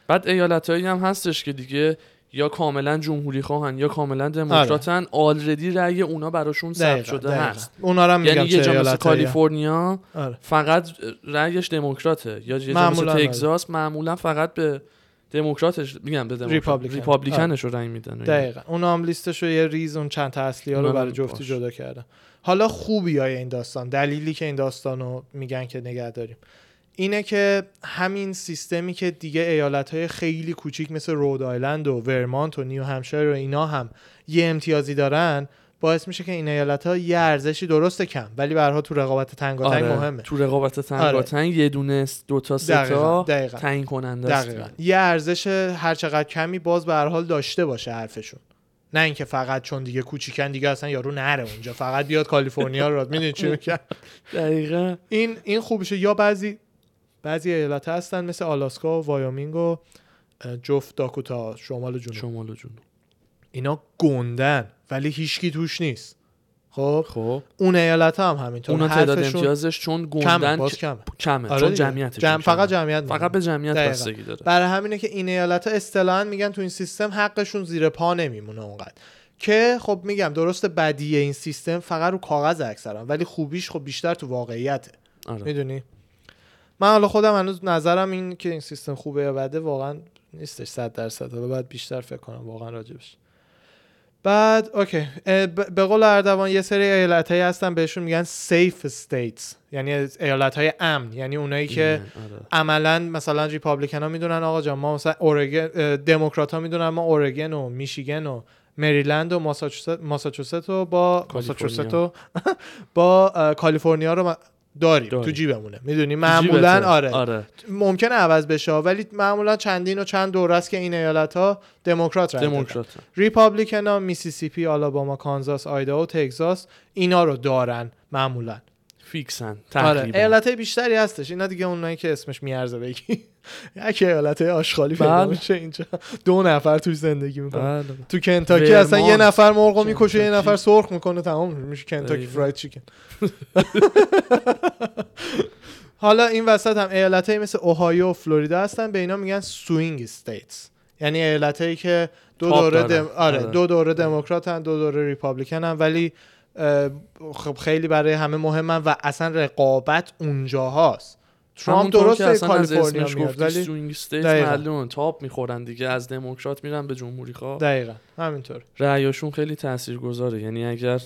بعد ایالتهایی هم هستش که دیگه یا کاملا جمهوری خواهن یا کاملا دموکراتن آلردی رأی اونا براشون ثبت شده دقیقاً. هست اونا رو هم یعنی یه جا مثل. کالیفرنیا آره. فقط رأیش دموکراته یا یه جا مثل آره. تگزاس معمولا فقط به دموکراتش میگم به دموکرات Republican. Republican ش رو رأی میدن اینا. دقیقا اونا هم لیستش رو یه ریز اون چند تا اصلی ها رو برای جفتی باش. جدا کردن حالا خوبی های این داستان دلیلی که این داستان رو میگن که نگه داریم اینه که همین سیستمی که دیگه ایالت های خیلی کوچیک مثل رود آیلند و ورمانت و نیو همشایر و اینا هم یه امتیازی دارن باعث میشه که این ایالت ها یه ارزشی درست کم. ولی برها تو رقابت تنگاتنگ آره. مهمه. تو رقابت تنگاتنگ یه دونه دو تا سه تا. تعیین کننده است. دقیقا. یه ارزش هر چقدر کمی باز به هر حال داشته باشه حرفشون. نه اینکه فقط چون دیگه کوچیکن دیگه اصلا یارو نره اونجا. فقط بیاد کالیفرنیا رو می‌دونی چی میگم؟ دقیقا. این این خوبشه یا بعضی بعضی ایالت هستن مثل آلاسکا و وایومینگ و جفت داکوتا شمال و جنوب. شمال و جنوب. اینا گندن ولی هیچکی توش نیست. خب؟ خب. اون ایالت هم همینطور. اونا تعداد امتیازش چون گندن باز کمه. کمه آره چون. جمعیتش جمع فقط جمعیت فقط. به جمعیت. بستگی داره. برای همینه که این ایالت ها اصطلاحا میگن تو این سیستم حقشون زیر پا نمیمونه اونقدر. که خب میگم درست بدی این سیستم فقط رو کاغذ اکثرا ولی خوبیش خب بیشتر تو واقعیته. آره. می‌دونی؟ من حالا خودم هنوز نظرم این که این سیستم خوبه یا بده واقعا نیستش صد درصد. حالا باید بیشتر فکر کنم واقعا راجبش. بعد okay. به قول اردوان یه سری ایالت هایی هستن بهشون میگن safe states یعنی ایالت های امن. یعنی اونایی که آره. عملا مثلا Republican ها می‌دونن آقا جان ما مثلا اورگن دموکرات ها می‌دونن ما اورگن و میشیگن و مریلند و ماساچوست ماساچوست و با کالیفرنیا. ماساچوست و با کالیفرنیا رو داریم, داریم. تو جیبمونه. می‌دونی؟ معمولا. آره. آره. ممکنه عوض بشه ولی معمولا چندین و چند دوره است که این ایالت ها دموکرات دادن. دموکرات. Republican ها میسیسیپی آلاباما کانزاس آیداهو تگزاس اینا رو دارن معمولا. fix ن آره. تقریبا. ایالت بیشتری هستش. اینا دیگه اونایی که اسمش میارزه بگی. یک ایالت آشغالی پیدا بله. میشه اینجا دو نفر توش زندگی می‌کنن بله. تو کنتاکی اصلا یه. نفر مرغ می‌کشه یه. نفر سرخ می‌کنه تمام میشه کنتاکی. fried chicken حالا این وسط هم ایالت مثل اوهایو و فلوریدا هستن به اینا میگن swing states یعنی ایالت هایی که دو دوره. دم... آره, آره. دو دوره دموکراتن دو دوره Republican هم ولی خب خیلی برای همه مهمن و اصلا رقابت اونجا هست ترامپ که درسته کالیفرنیا میاد گفتی ولی swing state. معلومه. تاب می‌خورن دیگه. از دموکرات میرن به جمهوری خواه. دقیقا. همینطور رأیاشون خیلی تاثیرگذاره. یعنی اگر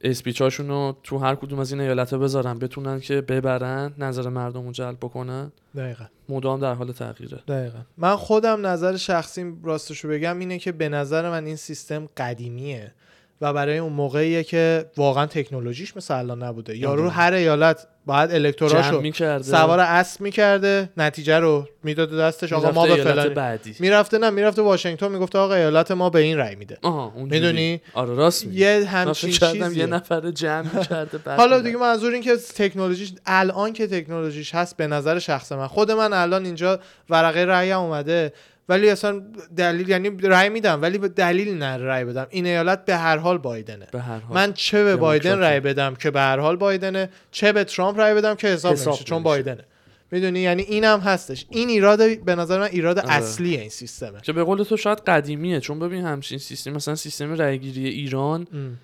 speech اشون رو تو هر کدوم از این ایالت بذارن بتونن که ببرن نظر مردم رو جلب بکنن دقیقا. مدام در حال تغییره. دقیقا. من خودم نظر شخصیم راستشو بگم اینه که به نظر من این سیستم قدیمیه. و برای اون موقعیه که واقعا تکنولوژیش مثل الان نبوده. یارو آره. هر ایالت باید الکتوراشو سوار اسب می‌کرده نتیجه رو می‌داد دستش آقا ما به بعدی. می‌رفته نه می‌رفته واشنگتن می‌گفته آقا ایالت ما به این رأی میده. می‌دونی؟ آره راست میگی. یه همچین چیزیه. یه نفر جمع می‌کرده بعد حالا. دیگه منظور این که تکنولوژیش الان که تکنولوژیش هست به نظر شخص من خود من الان اینجا ورقه رأی اومده. ولی اصلا دلیل یعنی رأی میدم ولی به دلیل نه رأی بدم این ایالت به هر حال بایدنه به هر حال من چه به بایدن. رأی بدم که به هر حال بایدنه چه به ترامپ رأی بدم که حساب, حساب نمیشه چون. بایدنه می‌دونی یعنی اینم هستش این ایراد به نظر من ایراد آره. اصلی این سیستمه که به قول تو شاید قدیمیه چون ببین همچین سیستم مثلا سیستم رأیگیری ایران ام.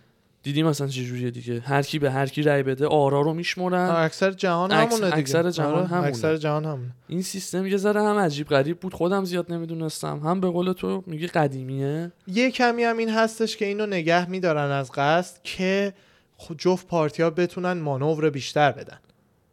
دیدی مثلا چه جوریه دیگه. هر کی به هر کی رأی بده آرا رو میشمرن. اکثر جهان همونه دیگه. اکثر جهان آره، همونه. اکثر جهان همونه. این سیستم یه ذره هم عجیب غریب بود. خودم زیاد نمی‌دونستم. هم به قول تو میگی قدیمیه. یه کمی هم این هستش که اینو نگه میدارن از قصد که جفت پارتیا بتونن مانور بیشتر بدن.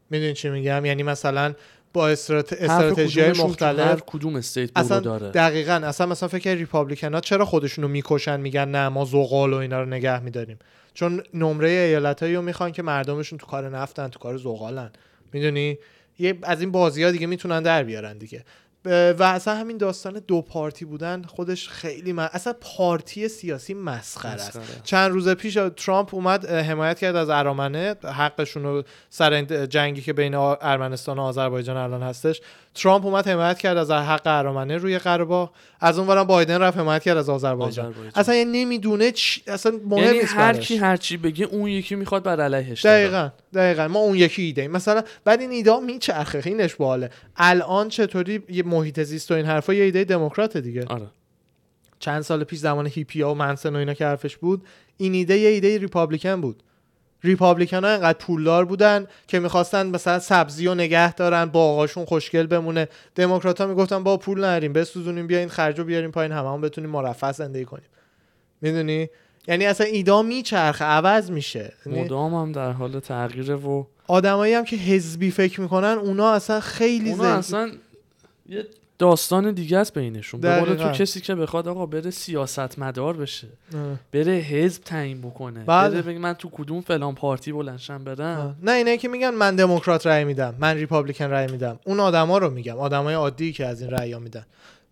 می‌دونی چی میگم؟ یعنی مثلا با استرات... استراتژی هر مختلف کدوم استیت اصلا داره. دقیقا اصلا مثلا فکر ریپابلیکن ها چرا خودشونو می‌کشن میگن نه ما زغال و اینا رو نگه میداریم. چون نمره ایالت رو می‌خوان که مردمشون تو کار نفتن تو کار زغالن. می‌دونی؟ یه از این بازی ها دیگه می‌تونن در بیارن دیگه. و اصلا همین داستان دو پارتی بودن خودش خیلی من... اصلا پارتی سیاسی مسخره است. چند روز پیش ترامپ اومد حمایت کرد از ارامنه حقشون رو سر جنگی که بین ارمنستان و آذربایجان الان هستش. ترامپ اومد حمایت کرد از حق ارامنه روی قره باغ از اون ورم بایدن رفت حمایت کرد از آذربایجان. اصلا یعنی نمی‌دونه چی... اصلا مهم یعنی نیست هر. کی هر چی بگه اون یکی می‌خواد بر علیهش. دقیقا دقیقا ما اون یکی ایده ایم. مثلا بعد این ایده میچرخه اینش باله الان چطوری یه محیط زیست و این حرفا یه ایده دموکرات دیگه آره چند سال پیش زمان هیپی ها و منسن و اینا که حرفش بود این ایده یه ایده ریپابلیکن بود ریپابلیکن ها انقدر پولدار بودن که می‌خواستن مثلا سبزی و نگه دارن باغاشون خوشگل بمونه. دموکرات ها می‌گفتن با پول نریم بسوزونیم بیاین خرج رو بیاریم پایین هممون بتونیم مرفه زندگی کنیم. می‌دونی؟ یعنی اصلا ایده میچرخه عوض میشه. یعنی مدام هم در حال تغییره و آدمایی هم که حزبی فکر می‌کنن اونا اصلا خیلی اونا. اصلا یه داستان دیگه است بینشون به قول تو. کسی که بخواد آقا بره سیاست مدار بشه اه. بره حزب تعیین بکنه بله. بره بگه من تو کدوم فلان party بلند شم برم آه. نه اینه که میگن من دموکرات رأی میدم من Republican رأی میدم اون آدما رو میگم آدمای عادی که از این رأی میدن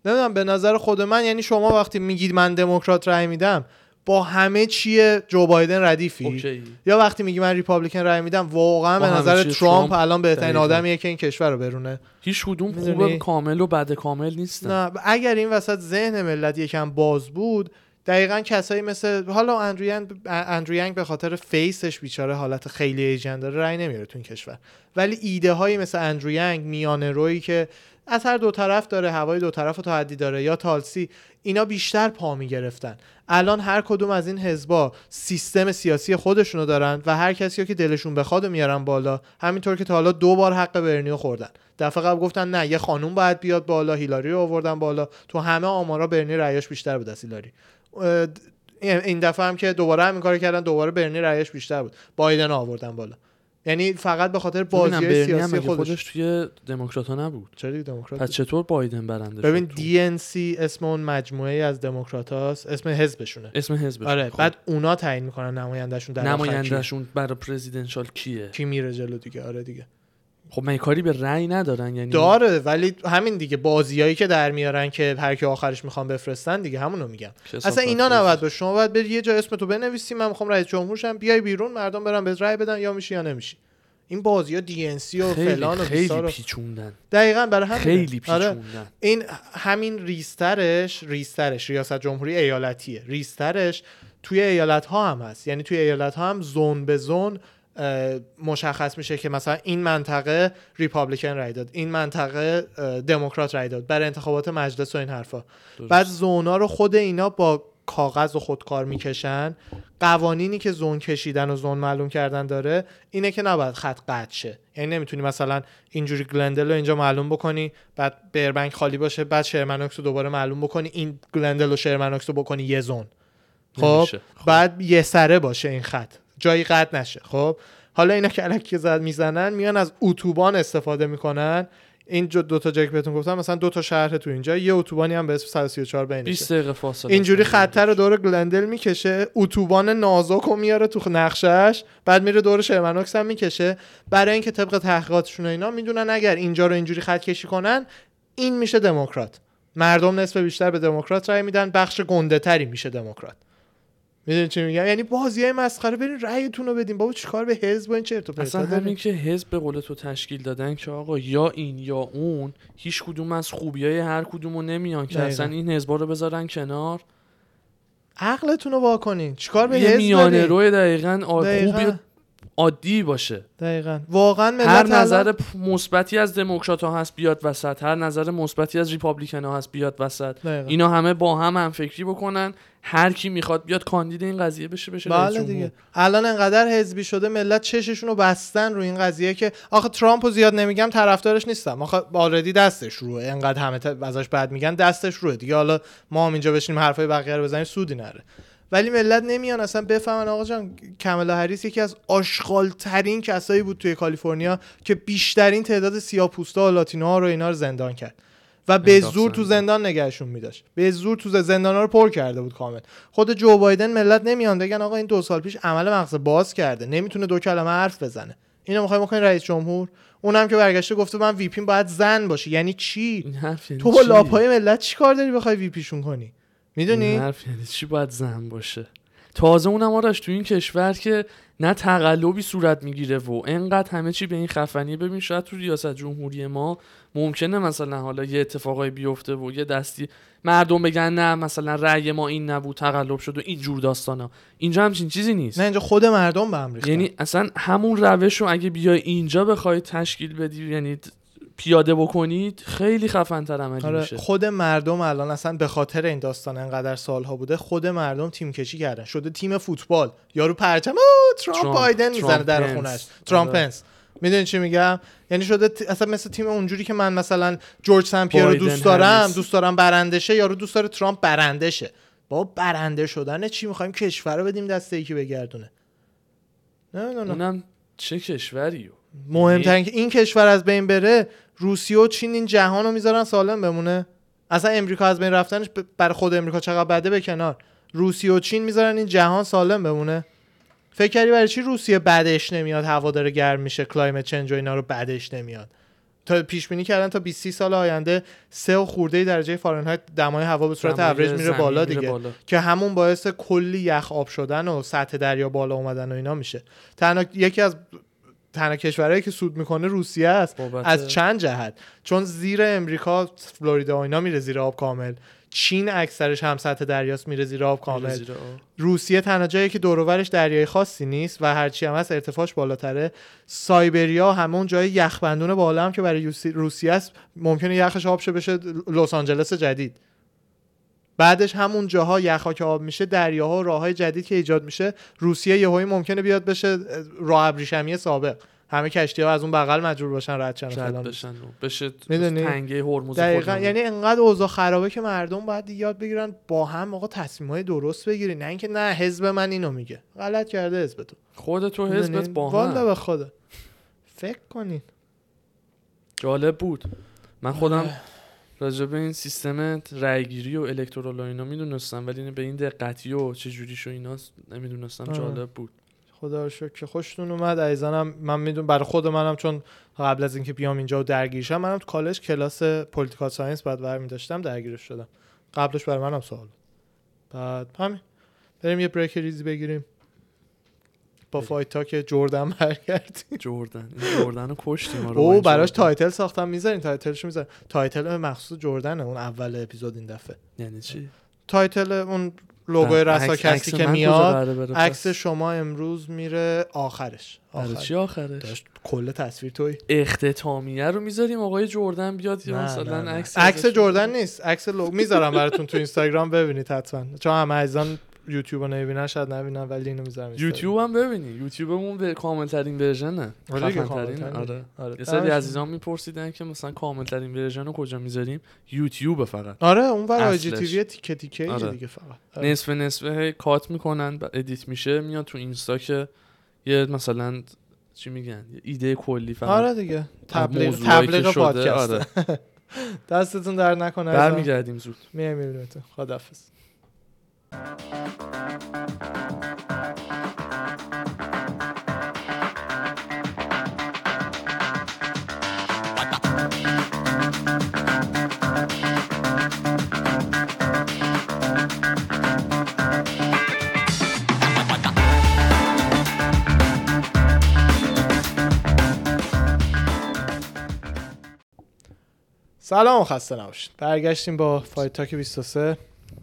نمی‌دونم به نظر خود من یعنی شما وقتی میگید من دموکرات رأی میدم با همه چیه جو بایدن ردیفی؟ okay. یا وقتی میگی من Republican رأی میدم واقعا به نظر ترامپ ترامپ الان بهترین. آدمیه که این کشور رو برونه. هیچ کدوم می‌دونی؟ خوب کامل و بد کامل نیستن. نه اگر این وسط ذهن ملت یکم باز بود دقیقا کسایی مثل حالا اندریانگ به خاطر فیسش بیچاره حالت خیلی ایجن داره رأی نمیاره تو این کشور. ولی ایده هایی مثل اندریانگ میانه روی که از هر دو طرف داره هوای دو طرف رو تا حدی داره یا تالسی اینا بیشتر پا می‌گرفتن. الان هر کدوم از این حزبا سیستم سیاسی خودشونو دارن و هر کسی که دلشون بخواد میارن بالا. همینطور که تا حالا دو بار حق برنیو خوردن. دفعه قبل گفتن نه یه خانوم باید بیاد بالا هیلاری رو آوردن بالا. تو همه آمارا برنی رأیش بیشتر بود از هیلاری. این دفعه هم که دوباره همین کارو کردن دوباره برنی رأیش بیشتر بود. بایدن آوردن بالا. یعنی فقط به خاطر بازی سیاسی خودش, خودش توی دموکرات نبود چرا دموکرات پس؟ چطور بایدن برنده ببین شد تو؟ DNC اسم اون مجموعه ای از دموکراتاست اسم حزبشونه اسم حزبش آره خب. بعد اونا تعیین می‌کنن نمایندهشون در. نمایندهشون برای پرزیدنشال کیه کی میره جلو دیگه آره دیگه خب من کاری به رأی ندارن یعنی داره ولی همین دیگه بازیایی که در میارن که هر کی آخرش می‌خوان بفرستن دیگه همونو میگم اصلا اینا. نباید باشه شما باید بری یه جا اسم تو بنویسی من می‌خوام رئیس جمهور شم بیای بیرون مردم برن به رأی بدن یا میشی یا نمیشی. این بازی ها دی و خیلی فلان و خیلی پیچوندن. دقیقا برای همین خیلی آره. پیچوندن. این همین ریسترش ریسترش ریاست جمهوری ایالتیه. ریسترش توی ایالت ها هم هست. یعنی توی ایالت ها هم زون به زون مشخص میشه که مثلا این منطقه ریپابلیکن رای داد این منطقه دموکرات رای داد برای انتخابات مجلس و این حرفا درست. بعد زونا رو خود اینا با کاغذ و خودکار می‌کشن قوانینی که زون کشیدن و زون معلوم کردن داره اینه که نباید خط قطع شه یعنی نمی‌تونی مثلا اینجوری گلندل رو اینجا معلوم بکنی بعد بربنک خالی باشه بعد شرمنوکس رو دوباره معلوم بکنی این گلندل و شرمنوکس رو بکنی یه زون خب. خب. بعد یه سره باشه این خط جایی قطع نشه. خب؟ حالا اینا که الکی زد می‌زنن میان از اتوبان استفاده می‌کنن. این جو- دو تا جایی که بهتون گفتم مثلا دو تا شهر تو اینجا یه اتوبانی هم به اسم 134 بینشه 20 دقیقه فاصله اینجوری. خطر رو دور گلندل می‌کشه اتوبان نازک رو میاره تو نقشش بعد میره دور شرمنوکس هم می‌کشه. برای اینکه طبق تحقیقاتشون و اینا می‌دونن اگر اینجا رو اینجوری خط کشی کنن این میشه دموکرات. مردم نصف بیشتر به دموکرات رای میدن بخش گنده تری میشه دموکرات. می‌دونی چی میگم یعنی بازی های مسخره برین رأیتون رو بدین بابا چیکار به حزب و این چرت و اصلا؟ همین که حزب به قول تو تشکیل دادن که آقا یا این یا اون هیچ کدوم از خوبی های هر کدوم رو نمیان که دقیقاً. اصلا این حزبا رو بذارن کنار عقلتون رو واکنین چیکار به حزب میانه؟ روی دقیقا آ- دقیقاً. خوبی عادی باشه. دقیقا. واقعا ملت هر نظر مثبتی از دموکرات ها هست بیاد وسط. هر نظر مثبتی از ریپابلیکن ها هست بیاد وسط. دقیقاً. اینا همه با هم هم فکری بکنن. هر کی می‌خواد بیاد کاندید این قضیه بشه بشه بله. دیگه. الان انقدر حزبی شده ملت چششون رو بستن رو این قضیه که آخه ترامپ رو زیاد نمیگم طرفدارش نیستم. آخه آردی دستش روه. انقدر همه ازش بد میگن دستش روه. دیگه حالا ما هم اینجا بشینیم حرفای بقیه رو بزنیم سودی نره. ولی ملت نمیان. اصلا بفهمن آقا جان کملا هریس یکی از آشغال ترین کسایی بود توی کالیفرنیا که بیشترین تعداد سیاه‌پوستا و لاتینوها رو اینا رو زندان کرد. و به زور تو زندان. نگهشون میداشت. به زور تو زندان رو پر کرده بود کامل. خود جو بایدن ملت نمیان. بگن آقا این دو سال پیش عمل مغز باز کرده. نمی‌تونه دو کلمه حرف بزنه. اینو می‌خوای بکنی رئیس جمهور. اونم که برگشته گفته من وی پی باید زن باشه. یعنی چی؟ یعنی تو با؟ لاپای ملت چی کار داری بخوای وی پیشون کنی؟ می‌دونی؟ حرف یعنی چی باید زن باشه؟ تازه اونم آرش تو این کشور که نه تقلبی صورت می‌گیره و انقدر همه چی به این خفنی ببین شاید تو ریاست جمهوری ما ممکنه مثلا حالا یه اتفاقای بیفته و یه دستی مردم بگن نه مثلا رأی ما این نبود تقلب شد و این جور داستانا. اینجا همچین چیزی نیست. نه اینجا خود مردم به هم ریختن. یعنی اصلا همون روش رو اگه بیای اینجا بخوای تشکیل بدی یعنی پیاده بکنید خیلی خفن تر عملی آره میشه. خود مردم الان اصلا به خاطر این داستان انقدر سالها بوده خود مردم تیم کشی کردن. شده تیم فوتبال. یارو پرچم ترامپ, ترامپ، بایدن می‌زنه در. خونش. ترامپ آره. می‌دونی چی میگم؟ یعنی شده ت- اصلا مثل تیم اونجوری که من مثلا جورج سمپیر رو دوست دارم. دوست دارم برنده شه یارو دوست داره ترامپ برنده شه با برنده شدن چی می‌خوایم؟ کشور رو بدیم دست یکی بگردونه. نه نه نه. اونم چه کشوریو. مهمتر اینکه این کشور از بین بره روسیه و چین این جهان رو می‌ذارن سالم بمونه. اصلا امریکا از بین رفتنش ب- برای خود امریکا چقدر بده به کنار. روسیه و چین می‌ذارن این جهان سالم بمونه. فکر کردی برای چی روسیه بعدش نمیاد؟ هوا داره گرم میشه climate change و اینا رو بعدش نمیاد. تا پیش بینی کردن تا 20 30 سال آینده سه و خورده درجه فارنهایت دمای هوا به صورت اوریج میره بالا میره دیگه. بالا. که همون باعث کلی یخ آب شدن و سطح دریا بالا اومدن و اینا میشه. تنها یکی از تنها کشورهایی که سود می‌کنه روسیه است. از چند جهت. چون زیر امریکا فلوریدا و اینا میره زیر آب کامل. چین اکثرش هم سطح دریاست میره زیر آب کامل. زیر آب. روسیه تنها جایی که دور و برش دریای خاصی نیست و هرچی هم هست ارتفاعش بالاتره. سایبریا همون جای یخبندون بالا هم که برای روسیه است ممکنه یخش آب شه بشه لس آنجلس جدید. بعدش همون جاها یخها که آب میشه دریاها و راههای جدید که ایجاد میشه روسیه یهویی ممکنه بیاد بشه راه ابریشمی سابق. همه کشتی ها از اون بغل مجبور باشن رد شن فلان. بشن بشه؟ تنگه هرمز دقیقا. یعنی انقدر اوضاع خرابه که مردم باید یاد بگیرن با هم آقا تصمیم های درست بگیرین نه اینکه نه حزب من اینو میگه. غلط کرده حزب تو خودت و حزبت؟ با والا هم. به خدا. فکر کنین. جالب بود. من خودم راجع به این سیستم رأیگیری و electoral و اینا می‌دونستم ولی به این دقتی و چجوریش و اینا نمی‌دونستم آه. جالب بود. خدا رو شکر که خوشتون اومد عزیزانم. من می‌دونم برای خود منم چون قبل از اینکه بیام اینجا و درگیرشم منم تو کالج کلاس political science بعد برمی داشتم درگیرش شدم. قبلش برای منم سوال بود. بعد همین. بریم یه break ریزی بگیریم. با. فایت تا که جردن برگردیم. جردن. جردن رو کشتیم. آره او براش. تایتل ساختم. می‌ذارین تایتلشو می‌ذارین. تایتل مخصوص جردنه اون اول اپیزود این دفعه. یعنی چی؟ تایتل اون رساکستی عکس که میاد؟ عکس شما امروز میره آخرش. آخر. چی آخرش؟ داشت کل تصویر توی. اختتامیه رو می‌ذاریم؟ آقای جردن بیاد یا نه، مثلا. عکس عکس جردن نیست. عکس لوگ می‌ذارم براتون تو اینستاگرام ببینید حتما. چون همه عزیزان یوتیوب رو نمی‌بینن شاید نبینن ولی اینو می‌ذارم یوتیوب هم ببینی. یوتیوبمون به کامل ترین version ه. آره. آره. آره. یه سری دمشون. عزیزان میپرسیدن که مثلا کامل ترین version رو کجا می‌ذاریم؟ یوتیوب فقط. آره اون برای جی اصلش. TV تیکه تیکه آره. دیگه فقط. آره. نصف نصف هی cut می‌کنن edit میشه میاد تو اینستا که یه مثلا چی میگن؟ ایده کلی فقط. آره دیگه. تبلیغ تبلیغ پادکست. آره. دستتون در نکنه. برمیگردیم زود. میایم میبینیمتون. خداحافظ. سلام خسته نباشید. برگشتیم با فایت تاک 23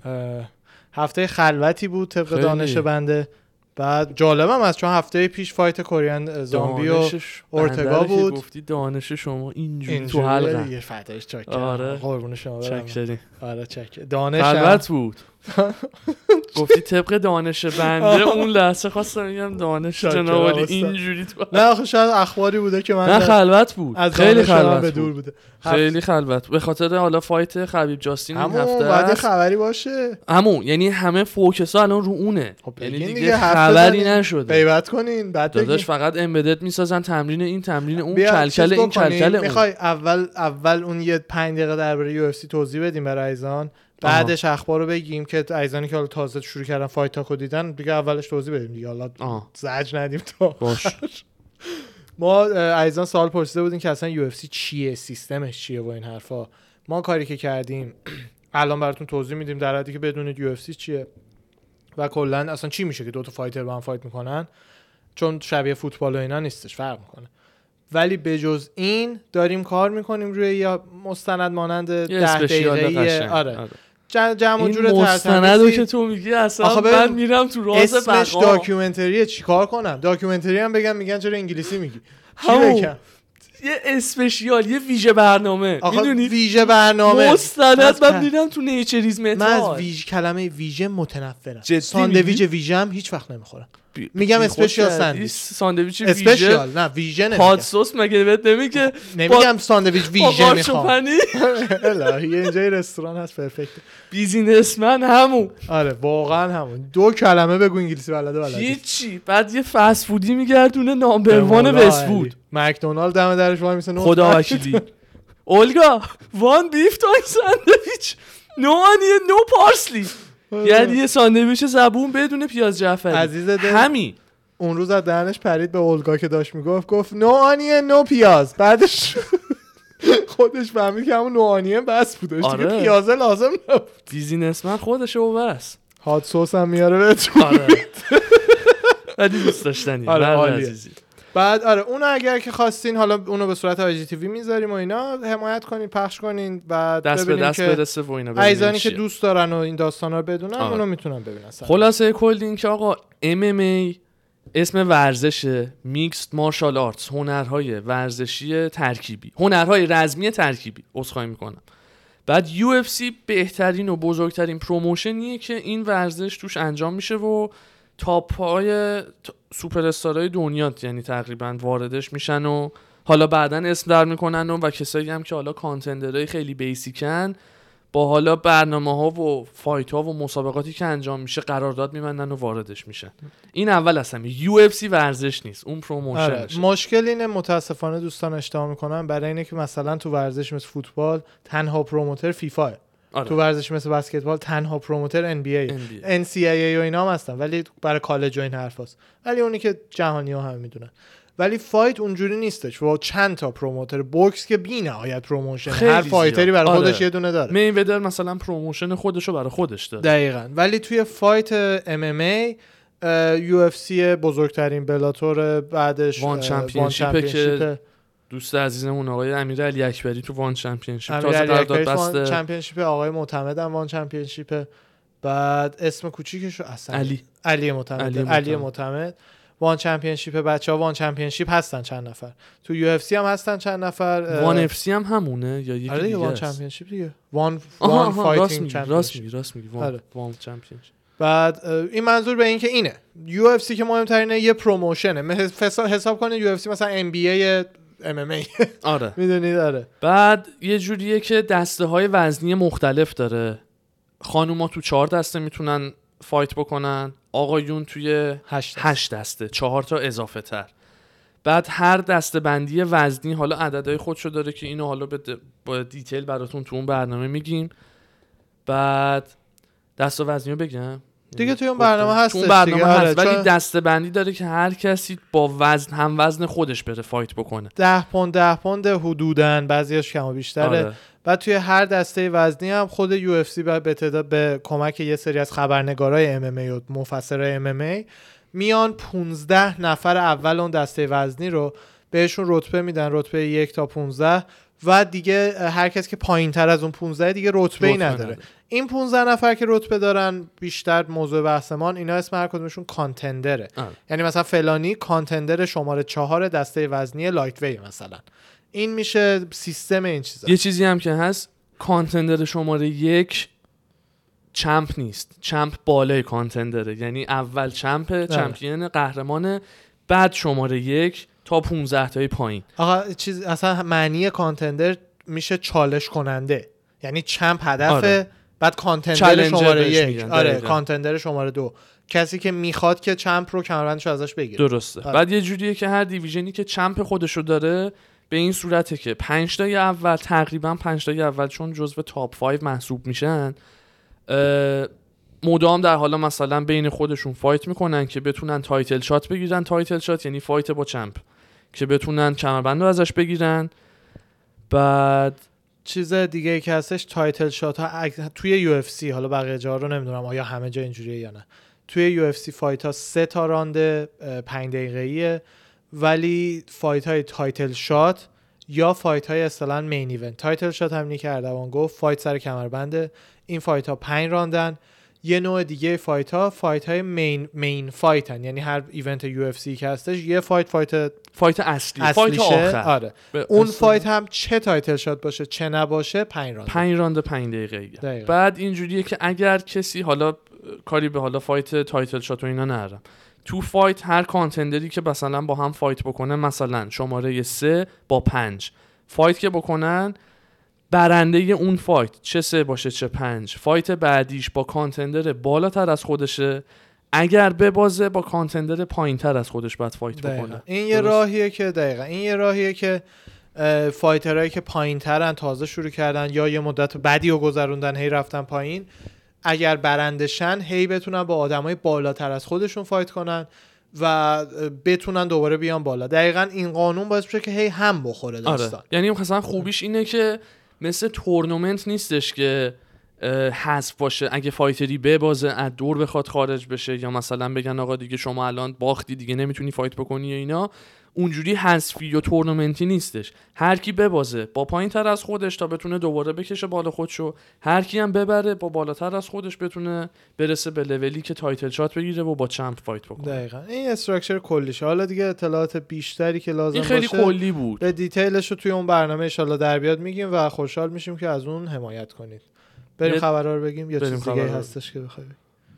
اه، هفته خلوتی بود طبق خیلی. دانش بنده بعد جالبم از چون هفته پیش فایت کورین زامبی و اورتگا بود. گفتی دانش شما اینجوری تو اینجوریه حلقه دیگه فتایش چاکر آره. قربون شما برم. چکری آره چک دانش خلوت بود گفتی طبق دانش بنده اون لحظه خواستم بگم دانش جناب. اینجوری تو نه آخه شاید اخباری بوده که من نه خلوت بود. از خیلی خلوت به بود. دور بوده. خیلی خلوت به خاطر حالا fight خبیب جاستین این هفته است. خبری باشه. همون یعنی همه focus ها الان رو اونه. خب یعنی دیگه, خبری. نشده. غیبت کنین بعد داداش فقط Embedded می‌سازن تمرین این تمرین اون کلکل این. کلکل اون. می‌خوای اول اول اون یه پنج دقیقه درباره UFC توضیح بدیم برای عزیزان بعدش اخبار رو بگیم که عزیزانی که حالا تازه شروع کردن Fight Talk و دیدن دیگه اولش توضیح بدیم دیگه. حالا زج ندیم تو باش. ما اه، عزیزان سوال پرسیده بودین که اصلا UFC چیه سیستمش چیه و این حرفا. ما کاری که کردیم الان براتون توضیح میدیم در حدی که بدونید UFC چیه و کلا اصلا چی میشه که دو تا fighter با هم fight می‌کنن؟ چون شبیه فوتبال و اینا نیستش فرق می‌کنه. ولی به جز این داریم کار می‌کنیم روی یا مستند مانند ده دقیقه. آره. ج- جمع این جور مستندو. که تو میگی اصلا من میرم تو راز اسمش بقا. documentary ه چیکار کنم؟ documentary هم بگم میگن چرا انگلیسی میگی؟ همون. یه اسپشیال یه ویژه برنامه. می‌دونی؟ ویژه برنامه. مستند من میرم تو نیچریز من از متال ویژ کلمه ویژه متنفرم. ساندویچ؟ ویژه هم هیچ وقت نمی‌خورم. بی- میگم خود اسپشیال. ساندویچ. ساندویچ ویژه. اسپشیال نه نمیگم. سس مگه بهت نمیگه؟ نمیگم ساندویچ با ویژه قارچ و می‌خوام الهی اینجا رستوران هست پرفکت بیزینسمن همون. آره واقعا همون. دو کلمه بگو انگلیسی بلده بلده. هیچی. بعد یه فست فودی میگردونه نامبر وان وست. فود مکدونالد دم درش وای میسه. خدا وکیلی. اولگا one beef tongue sandwich no onion no parsley یعنی یه ساندویچ زبون بدون پیاز جعفری. عزیز دل. همین. اون روز از دهنش پرید به اولگا که داشت می‌گفت گفت no onion no پیاز. بعدش خودش فهمید که همون no onion بس بودش. دیگه آره. پیازه لازم نبود. businessman خودشه و بس. hot سس هم میاره بهتون. آره. ولی دوست داشتنی. آره، عالیه. عزیزی. بعد آره اونو اگر که خواستین حالا اونو به صورت IG می‌ذاریم و اینا حمایت کنین پخش کنین بعد دست به دست که برسه و اینا عزیزانی که. دوست دارن و این داستانا رو بدونن آره. اونو می‌تونن ببینن. خلاصه کل این که آقا MMA اسم ورزشه mixed martial arts هنرهای ورزشی ترکیبی هنرهای رزمی ترکیبی عذرخواهی می‌کنم بعد UFC بهترین و بزرگترین promotion یه که این ورزش توش انجام میشه و top های سوپر استارهای دنیا یعنی تقریبا واردش میشن و حالا بعدا اسم در می‌کنن و, و کسایی هم که حالا contender های خیلی basic ن با حالا برنامه ها و fight ها و مسابقاتی که انجام میشه قرارداد میبندن و واردش میشن. این اول همه. UFC ورزش نیست. اون آره. promotion شه مشکل اینه متاسفانه دوستان اشتباه می‌کنن. برای اینه که مثلا تو ورزش مثل فوتبال تنها promoter فیفا آره. تو ورزش مثل بسکتبال تنها promoter NBA. NCAA و اینا هم هستن ولی برای کالج و این حرفاست ولی اونی که جهانی ها هم می‌دونن ولی fight اونجوری نیستش و چند تا promoter بوکس که بی نهایت promotion هر fighter ی. برای آره. خودش یه دونه داره می‌ودر مثلا promotion خودشو برای خودش داره دقیقا ولی توی fight MMA UFC بزرگترین بلاتور بعدش ONE ONE که. دوست عزیزمون آقای امیر علی اکبری تو ONE Championship تازه قرارداد بسته. Championship آقای معتمد هم ONE Championship بعد اسم کوچیکش اصلا علی. علی معتمد. علی علی, معتمد. ONE Championship بچه ها ONE Championship هستن چند نفر. تو UFC هم هستن چند نفر. ONE FC هم همونه یا یکی آره دیگه ONE؟ Championship دیگه. ONE ONE Fighting راست میگی راست میگی ONE آره. ONE Championship بعد این منظور به این که اینه. UFC که مهمترینه یه promotion ه. مثل حساب کنه یو اف سی مثلا ام بی ای ام ای آره. می‌دونید آره. بعد یه جوریه که دسته های وزنی مختلف داره. خانوما تو چهار دسته می‌تونن fight بکنن. آقایون توی هشت هشت دسته. چهار تا اضافه تر بعد هر دسته بندی وزنی حالا عددهای خودشو داره که اینو حالا به با detail براتون تو اون برنامه میگیم. بعد دسته وزنی رو بگم. دیگه توی اون. برنامه تو هستش اون برنامه دیگه، هست ولی چون- دسته بندی داره که هر کسی با وزن هم وزن خودش بره fight بکنه. ده پوند ده پوند حدودن بعضیاش کم و بیشتره. آره. بعد توی هر دسته وزنی هم خود UFC به تعداد به کمک یه سری از خبرنگارای MMA و مفسرای MMA میان 15 نفر اول اون دسته وزنی رو بهشون رتبه میدن. رتبه یک تا 15 و دیگه هر کس که پایین تر از اون 15 دیگه رتبه ای نداره. نداره. این 15 نفر که رتبه دارن بیشتر موضوع بحثمان اینا اسم هر کدومشون contender ه. آره. یعنی مثلا فلانی contender شماره چهار دسته وزنی lightweight مثلا. این میشه سیستم این چیزا. یه چیزی هم که هست کانتندر شماره یک چمپ نیست. چمپ بالای کانتندره. یعنی اول چمپ چمپیون قهرمانه بعد شماره یک تا 15 تای پایین. آقا چیز اصلا معنی کانتندر میشه چالش کننده. یعنی چمپ هدفه آره. بعد کانتندر شماره یک. آره دقیقاً. کانتندر شماره دو. کسی که می‌خواد که چمپ رو کمربندش ازش بگیره. درسته. آره. بعد یه جوریه که هر division ی که champ خودشو داره به این صورته که پنج تای اول تقریبا پنج تای اول چون جزو top 5 محسوب میشن مدام در حالا مثلا بین خودشون fight می‌کنن که بتونن title shot بگیرن. title shot یعنی fight با champ. که بتونن کمربند رو ازش بگیرن. بعد چیز دیگه که هستش title shot ها توی UFC حالا بقیه جا رو نمی‌دونم آیا همه جا اینجوریه یا نه. توی UFC fight ها سه تا راند اه، پنج دقیقه‌ایه ولی fight های title shot یا fight های اصطلاحاً main event title shot همینی که گفت fight سر کمربنده. این fight ها پنج راندن. یه نوع دیگه fight ها fight های main main fight ن یعنی هر event UFC که هستش یه fight fight fight اصلی. fight آخر. آره. اون fight هم چه title shot باشه چه نباشه پنج راند پنج راند پنج دقیقه دقیقاً. بعد اینجوریه که اگر کسی حالا کاری به حالا fight title shot و اینا نرم. تو fight هر contender ی که مثلا با هم fight بکنه مثلا شماره سه با پنج. fight که بکنن برنده اون fight چه سه باشه چه پنج fight بعدیش با contender بالاتر از خودشه اگر ببازه با contender پایین تر از خودش باید fight دقیقاً. بکنه این یه درست. راهیه که دقیقا این یه راهیه که fighter هایی که پایین ترن تازه شروع کردن یا یه مدت بدی و گذروندن هی رفتن پایین اگر برندشن هی بتونن با آدمای بالاتر از خودشون fight کنن و بتونن دوباره بیان بالا دقیقا این قانون باعث میشه که هی هم بخوره داستان آره. یعنی مثلا خوبیش اینه که مثل تورنمنت نیستش که حذف باشه. اگه fighter ی ببازه از دور بخواد خارج بشه. یا مثلا بگن آقا دیگه شما الان باختی دیگه نمی‌تونی fight بکنی یا اینا. اونجوری حذفی یا تورنمنتی نیستش. هر کی ببازه با پایین تر از خودش تا بتونه دوباره بکشه بالا خودشو. هر کی هم ببره با بالاتر از خودش بتونه برسه به لولی که title shot بگیره و با champ fight بکنه. دقیقا. این structure کلیشه حالا دیگه اطلاعات بیشتری که لازم این خیلی باشه کلی بود. به detail ش رو توی اون برنامه انشالله در بیاد میگیم و خوشحال میشیم که از اون حمایت کنید. بریم یه- خبرها رو بگیم یا چیز دیگه. هستش که بخوای بگی؟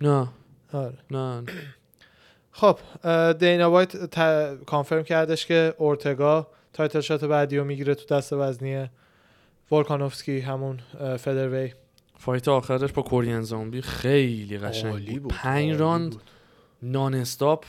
نه. آره. نه. خب دینا وایت ت... confirm کردش که اورتگا title shot بعدی رو می‌گیره تو دست وزنی ولکانوفسکی همون featherweight. fight آخرش با Korean Zombie خیلی قشنگ بود. پنج راند non-stop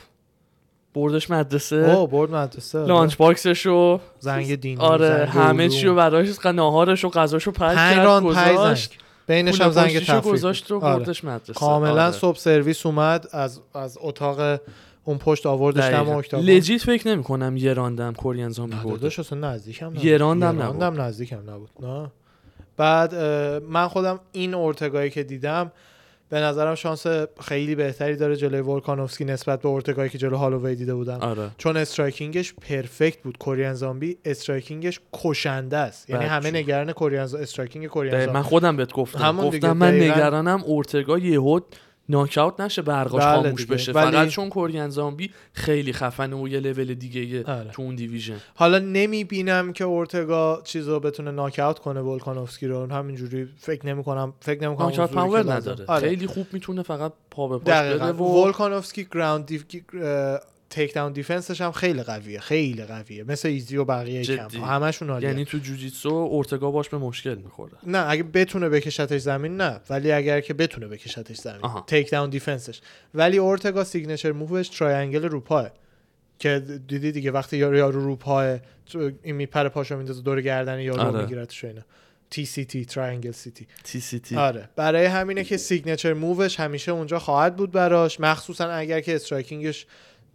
بردش مدرسه. او برد مدرسه آره. lunch box ش رو زنگ دینی آره زنگ همه. چی رو براش ناهارش و غذاش رو کرد راند پنج گذاشت. زنگ. بینش هم زنگ تفریح گذاشت رو. آره. بردش مدرسه کاملا آره. صبح سرویس اومد از از اتاق اون پشت آوردش دم. octagon legit فکر نمی کنم یه راندم Korean Zombie اصلا نزدیکم نبود یه راندم نبود. نزدیکم نبود نه بعد من خودم این اورتگایی که دیدم به نظرم شانس خیلی بهتری داره جلوی ولکانوفسکی نسبت به اورتگایی که جلو هالووی دیده بودم آره چون striking ش perfect بود Korean Zombie striking ش کشنده است یعنی همه شد. نگران Korean Z... striking Korean. Zombie من خودم بهت گفتم گفتم من. نگرانم اورتگا یهو ناکاوت نشه برقاش بله خاموش دیگه. بشه ولی- فقط چون Korean Zombie خیلی خفنه و یه لول دیگه آره. تو اون division حالا نمی‌بینم که اورتگا چیزو بتونه ناکاوت کنه ولکانوفسکی رو همینجوری فکر نمی‌کنم فکر نمی‌کنم knockout power نداره آره. خیلی خوب می‌تونه فقط پا به پاش دقیقاً بده و ولکانوفسکی ground def... takedown defense ش هم خیلی قویه خیلی قویه. مثل ایزی و بقیه. کمپ همشون عالیه. یعنی تو جوجیتسو اورتگا باش به مشکل می‌خوره. نه اگه بتونه بکشتش زمین نه. ولی اگر که بتونه بکشتش زمین. آها. takedown defense ش ولی اورتگا signature move ش triangle روپاه. که دیدی دیگه وقتی یارو یارو روپاه این میپره پاشو میندازه دور گردن یارو آره. میگیرتش اینا. تی سی تی ترایانگل سی تی تی سی تی آره. برای همینه که signature move ش همیشه اونجا خواهد بود براش. مخصوصا اگر که striking ش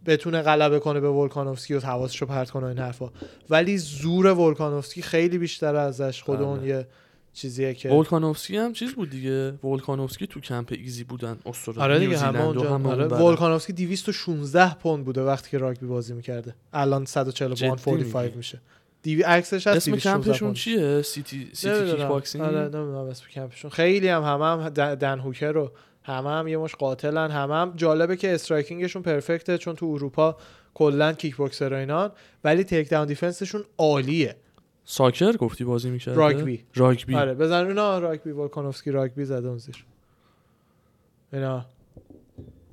بتونه غلبه کنه به ولکانوفسکی و حواسش رو پرت کنه این حرفا ولی زور ولکانوفسکی خیلی بیشتر ازش خود بله. اون یه چیزیه که ولکانوفسکی هم چیز بود دیگه ولکانوفسکی تو کمپ ایزی بودن استرالیا آره دیگه همه اونجا همه آره. ولکانوفسکی 216 پوند بوده وقتی که راگبی بازی می‌کرده الان 140 جدی پوند 45 میگی؟ میشه دیوی عکسش هست اسم 216 کمپشون. چیه سیتی سیتی کیک. باکسینگ آره نمی‌دونم اسم کمپشون خیلی هم همه هم دن هوکر رو همه هم یه مش قاتلن همه هم جالبه که استرایکینگشون پرفکته چون تو اروپا کلا کیک باکسر اینان ولی تیک داون دیفنسشون عالیه. ساکر گفتی بازی می‌کرده؟ راگبی. راگبی آره بزن اونا راگبی ولکانوفسکی راگبی زده اون زیر. اینا.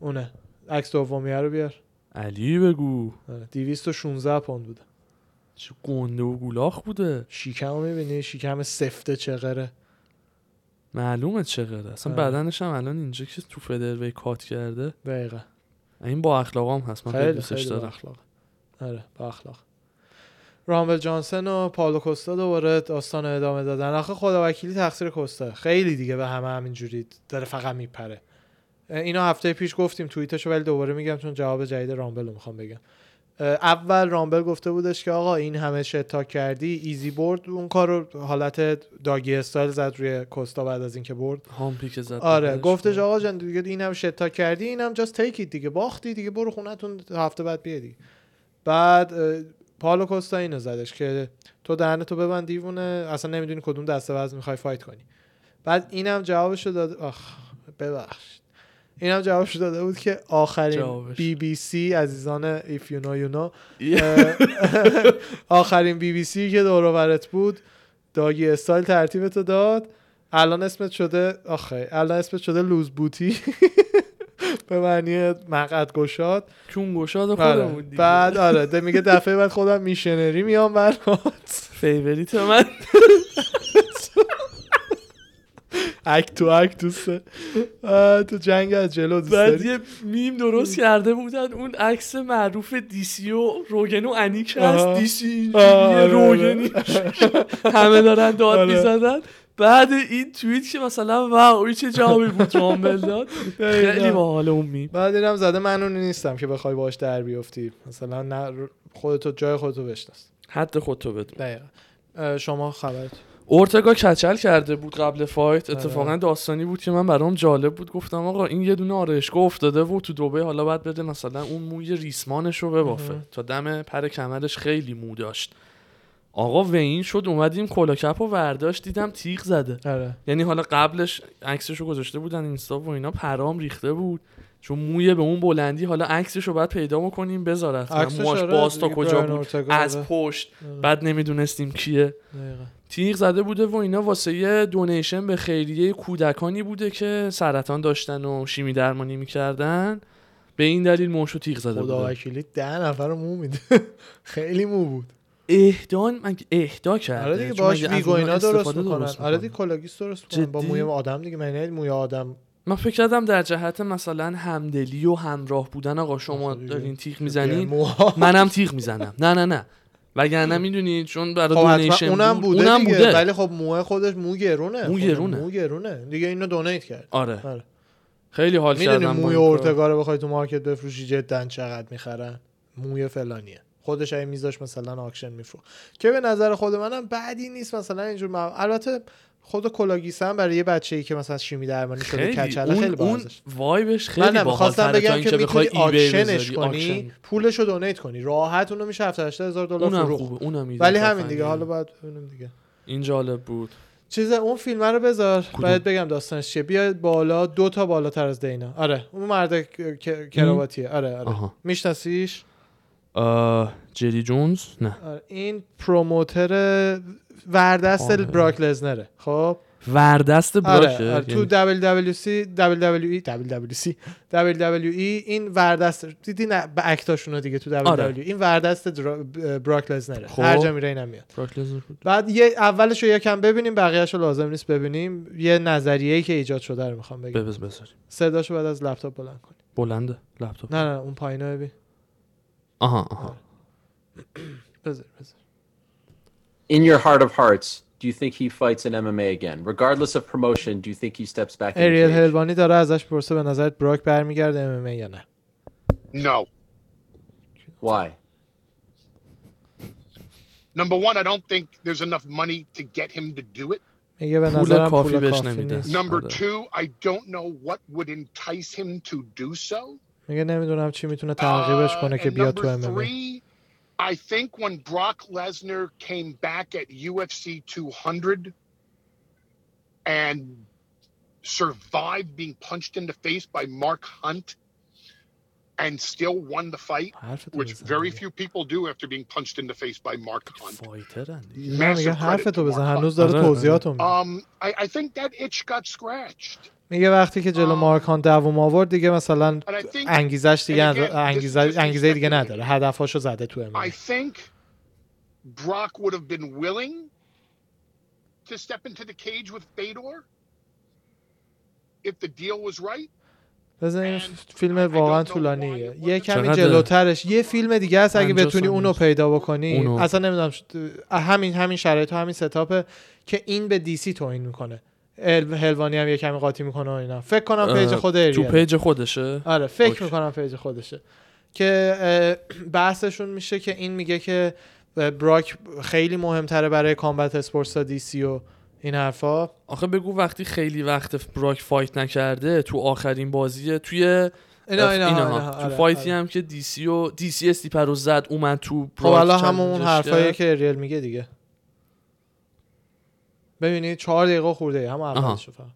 اونه. عکس دومیه رو بیار. علی بگو. آره 216 پوند بوده. چه گنده و گولاخ بوده. شیکم می‌بینی؟ شیکم سفته چقدره معلومه چقدر. اصلا آره. بدنش هم الان اینجا که تو فدروی کات کرده. دقیقا. این با اخلاقام هست. من خیلی خیلی دوستش دارم. اخلاق. آره با اخلاق. رامبل جانسن و پاولو کوستا دوباره داستان ادامه دادن. آخه خدا وکیلی تقصیر کوستا. خیلی دیگه به همه همینجوری داره فقط میپره. اینا هفته پیش گفتیم توییتشو ولی دوباره میگم چون جواب جدید رامبل رو می‌خوام بگم. اول رامبل گفته بودش که آقا این همه shit talk کردی ایزی برد. اون کار رو حالت doggy style زد روی کوستا بعد از اینکه برد. hump ی که زد آره. گفتش آقا جان دیگه این هم shit talk کردی این هم just take دیگه باختی دیگه برو خونتون هفته بعد بیا دیگه. بعد پالو کوستا اینو زدش که تو دهنتو ببند دیوونه اصلا نمی‌دونی کدوم دسته وزن می‌خوای فایت کنی. بعد اینم جوابشو داد آخ ببخشید. اینم جوابشو داده بود که آخرین جوابش. بی بی سی عزیزان if you know you know. آخرین بی بی سی که دور و برت بود doggy style ترتیبتو داد. الان اسمت شده آخه الان اسمت شده loose booty. به معنی مقعد گشاد. کون گشاد آره. خودمون دیگه. بعد آره ده میگه دفعه بعد خودم missionary میام برات. فیوریت من. اک تو اک دوسته تو جنگ از جلو دوست بعد یه میم درست کرده بودن. اون عکس معروف دیسی و روگن و انیک. هست. دیسی اینجوریه آره، روگنی. همه دارن داد آره. می‌زدن. بعد این توییت که مثلا واو این چه جوابی بود رامبل داد؟ خیلی. باحال اون میم. بعد اینم زده من اون نیستم که بخوای باش در بیفتی. مثلا نه خودتو جای خودتو بشناس. حد خودتو بدون. دقیقا. شما خبرت اورتگا کچل کرده بود قبل فایت. آره. اتفاقا داستانی بود که من برام جالب بود. گفتم آقا این یه دونه آرایشگاه افتاده و تو دبی حالا باید بده مثلا اون موی ریسمانش رو ببافه. تا دم پر کمرش خیلی مو داشت. آقا وین شد اومدیم کلاکپ و ورداشت دیدم تیغ زده. آره. یعنی حالا قبلش عکسش رو گذاشته بودن اینستا و اینا پرام ریخته بود. چون موی به اون بلندی حالا عکسش رو باید پیدا بکنیم بذارت. موهاش آره، باز تا کجا بود؟ از آره. پشت. آره. بعد نمی‌دونستیم کیه. دقیقاً. تیغ زده بوده و اینا واسه یه donation به خیریه کودکانی بوده که سرطان داشتن و شیمی درمانی می‌کردن. به این دلیل موشو تیغ زده خدا بوده. وکیلی ده نفر مو میده. خیلی مو بود. اهدان مگه اهدا کرده. آره دیگه باش اینا درست می‌کنن. آره. دیگه کلاگیس درست می‌کنن. با؟ موی آدم دیگه معنی موی آدم؟ من فکر کردم در جهت مثلا همدلی و همراه بودن آقا شما. دارین تیغ می‌زنین. منم تیغ می‌زنم. نه نه نه. وگرنه می‌دونید چون برای خب دونیشن اونم بود. بوده اونم دیگه. بوده. ولی خب موه خودش مو گرونه. مو خود گرونه. مو گرونه. دیگه اینو دونیت کرد. آره. آره. خیلی حال می‌دونی کردم موی. اورتگا رو بخوای تو مارکت بفروشی جدا چقدر می‌خرن؟ موی فلانیه. خودش اگه میذاش مثلا آکشن میفرو که به نظر خود منم بعدی نیست مثلا اینجور مو- البته خود کلاگیس هم برای یه بچه‌ای که مثلا شیمی درمانی شده خیلی. کچله اون, خیلی اون vibe ش من خیلی نه باحال می‌خواستم بگم که eBay auction ش کنی auction. پولش رو donate کنی. راحت اونو میشه 70 هزار دلار اونم فروخت. خوبه اونم می‌دونم ولی. همین دیگه حالا باید ببینیم دیگه. این جالب بود. چیز اون فیلم رو بذار؟ باید بگم داستانش چیه. بیا بالا دو تا بالاتر از دینا. آره اون مرد کراواتیه. آره آره. میشناسیش؟ جری جونز؟ نه. آره. این پروموتر وردست آره. براک لزنره. خب؟ وردست براکه آره, آره. تو WWC WWE WWC WWE این وردست دیدی نه به اکتاشونو دیگه تو WWE آره. این وردست درا... براک لزنره. خب. هر جا میره اینم میاد. براک لزنر بود. بعد یه اولش رو یکم ببینیم بقیه‌اشو لازم نیست ببینیم. یه نظریه‌ای که ایجاد شده رو می‌خوام بگم. ببز بذاریم. صداشو بعد از لپتاپ بلند کنی بلنده لپتاپ. نه نه اون پایینو ببین. آها آها. بذار بذار. In your heart of hearts, do you think he fights in MMA again? Regardless of promotion, do you think he steps back in the اریل cage? هلوانی داره ازش پرسه به نظرت براک برمیگرده ام یا نه No. Why? Number one, I don't think there's enough money to get him to do it. میگه به پول نظرم کافی پول بهش کافی نمیدن. نیست Number Got it. two, I don't know what would entice him to do so. میگه نمیدونم چی میتونه ترغیبش Uh, کنه که and بیاد تو number ام three, I think when Brock Lesnar came back at UFC 200 and survived being punched in the face by Mark Hunt and still won the fight, which very few people do after being punched in the face by Mark Hunt. Massive credit to Mark Hunt. Um, I, I think that itch got scratched. میگه وقتی که جلو. مارکان دووم آورد دیگه مثلا And I think انگیزش دیگه انگیزه انگیزه دیگه. نداره هدفاشو زده تو ام I think Brock would have been willing to step into the cage with Fedor if the deal was right. بزن این فیلم واقعا طولانیه یه کمی؟ جلوترش یه فیلم دیگه هست اگه 50 بتونی اونو است. پیدا بکنی اونو. اصلا نمی‌دونم همین همین شرایط و همین setup ه که این به دی سی توهین می‌کنه هلوانی هم یه کمی قاطی می‌کنه و اینا فکر کنم page خود تو اریل page خودشه آره فکر okay. می‌کنم page خودشه که بحثشون میشه که این میگه که براک خیلی مهمتره برای combat sports تا دی سی و این حرفا آخه بگو وقتی خیلی وقت براک fight نکرده تو آخرین بازی توی اینا اینا, اینها. اینا، تو آره، fight ی آره. هم که دی سی و دی سی استیپه رو زد اومد تو خب براک حالا همون حرفایی. که ریل میگه دیگه ببینید چهار دقیقه خورده هم آها. اولش فقط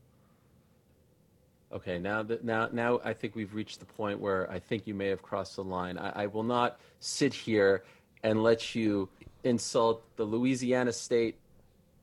Okay, now that now now I think we've reached the point where I think you may have crossed the line. I, I will not sit here and let you insult the Louisiana State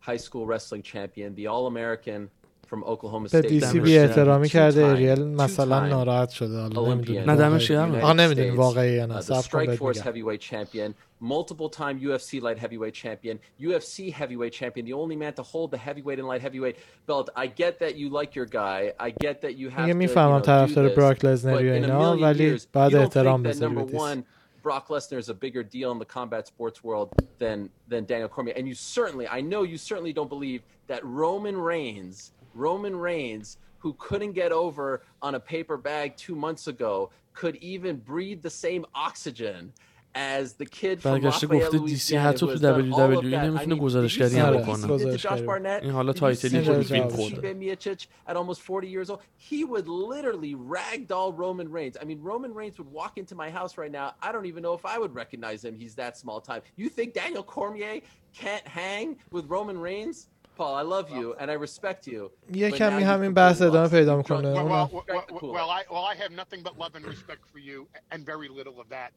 high school wrestling champion, the All-American from Oklahoma به State. دی سی بی. احترامی کرده اریل مثلا ناراحت شده حالا Olympian. نمی‌دونیم نه، دمش of the گرم. نمی‌دونیم States, واقعی یا نه uh, صبر کن بهت Strikeforce میگم. heavyweight champion, multiple time UFC light heavyweight champion, UFC heavyweight champion, the only man to hold the heavyweight and light heavyweight belt. I get that you like your guy. I get that you have میگه to, میفهمم you know, do طرفدار this. براک لزنر But یا in a اینا million ولی years, باید you don't احترام think that بذاری number به دیسی. one, Brock Lesnar is a bigger deal in the combat sports world than than Daniel Cormier. And you certainly, I know you certainly don't believe that Roman Reigns, Roman Reigns, who couldn't get over on a paper bag two months ago, could even breathe the same oxygen as the kid from برگشته Lafayette, گفته دی سی Louisiana, حتی who تو has done all of WWE that. I نمیتونه mean, گزارشگری did you see هم what بکنه. he did to Josh گزارشگری. Barnett? این حالا Did you تایتلی see خود what he فیلم did to خورده. Stipe Miocic at almost 40 years old? He would literally ragdoll Roman Reigns. I mean, Roman Reigns would walk into my house right now. I don't even know if I would recognize him. He's that small time. You think Daniel Cormier can't hang with Roman Reigns? Paul, I love you and I respect you. یه but کمی now you've همین completely بحث ادامه lost. پیدا You've میکنه drunk- Well, اونم well, well, Strike the well, Kool-Aid. well, I well, I have nothing but love and respect for you, and very little of that.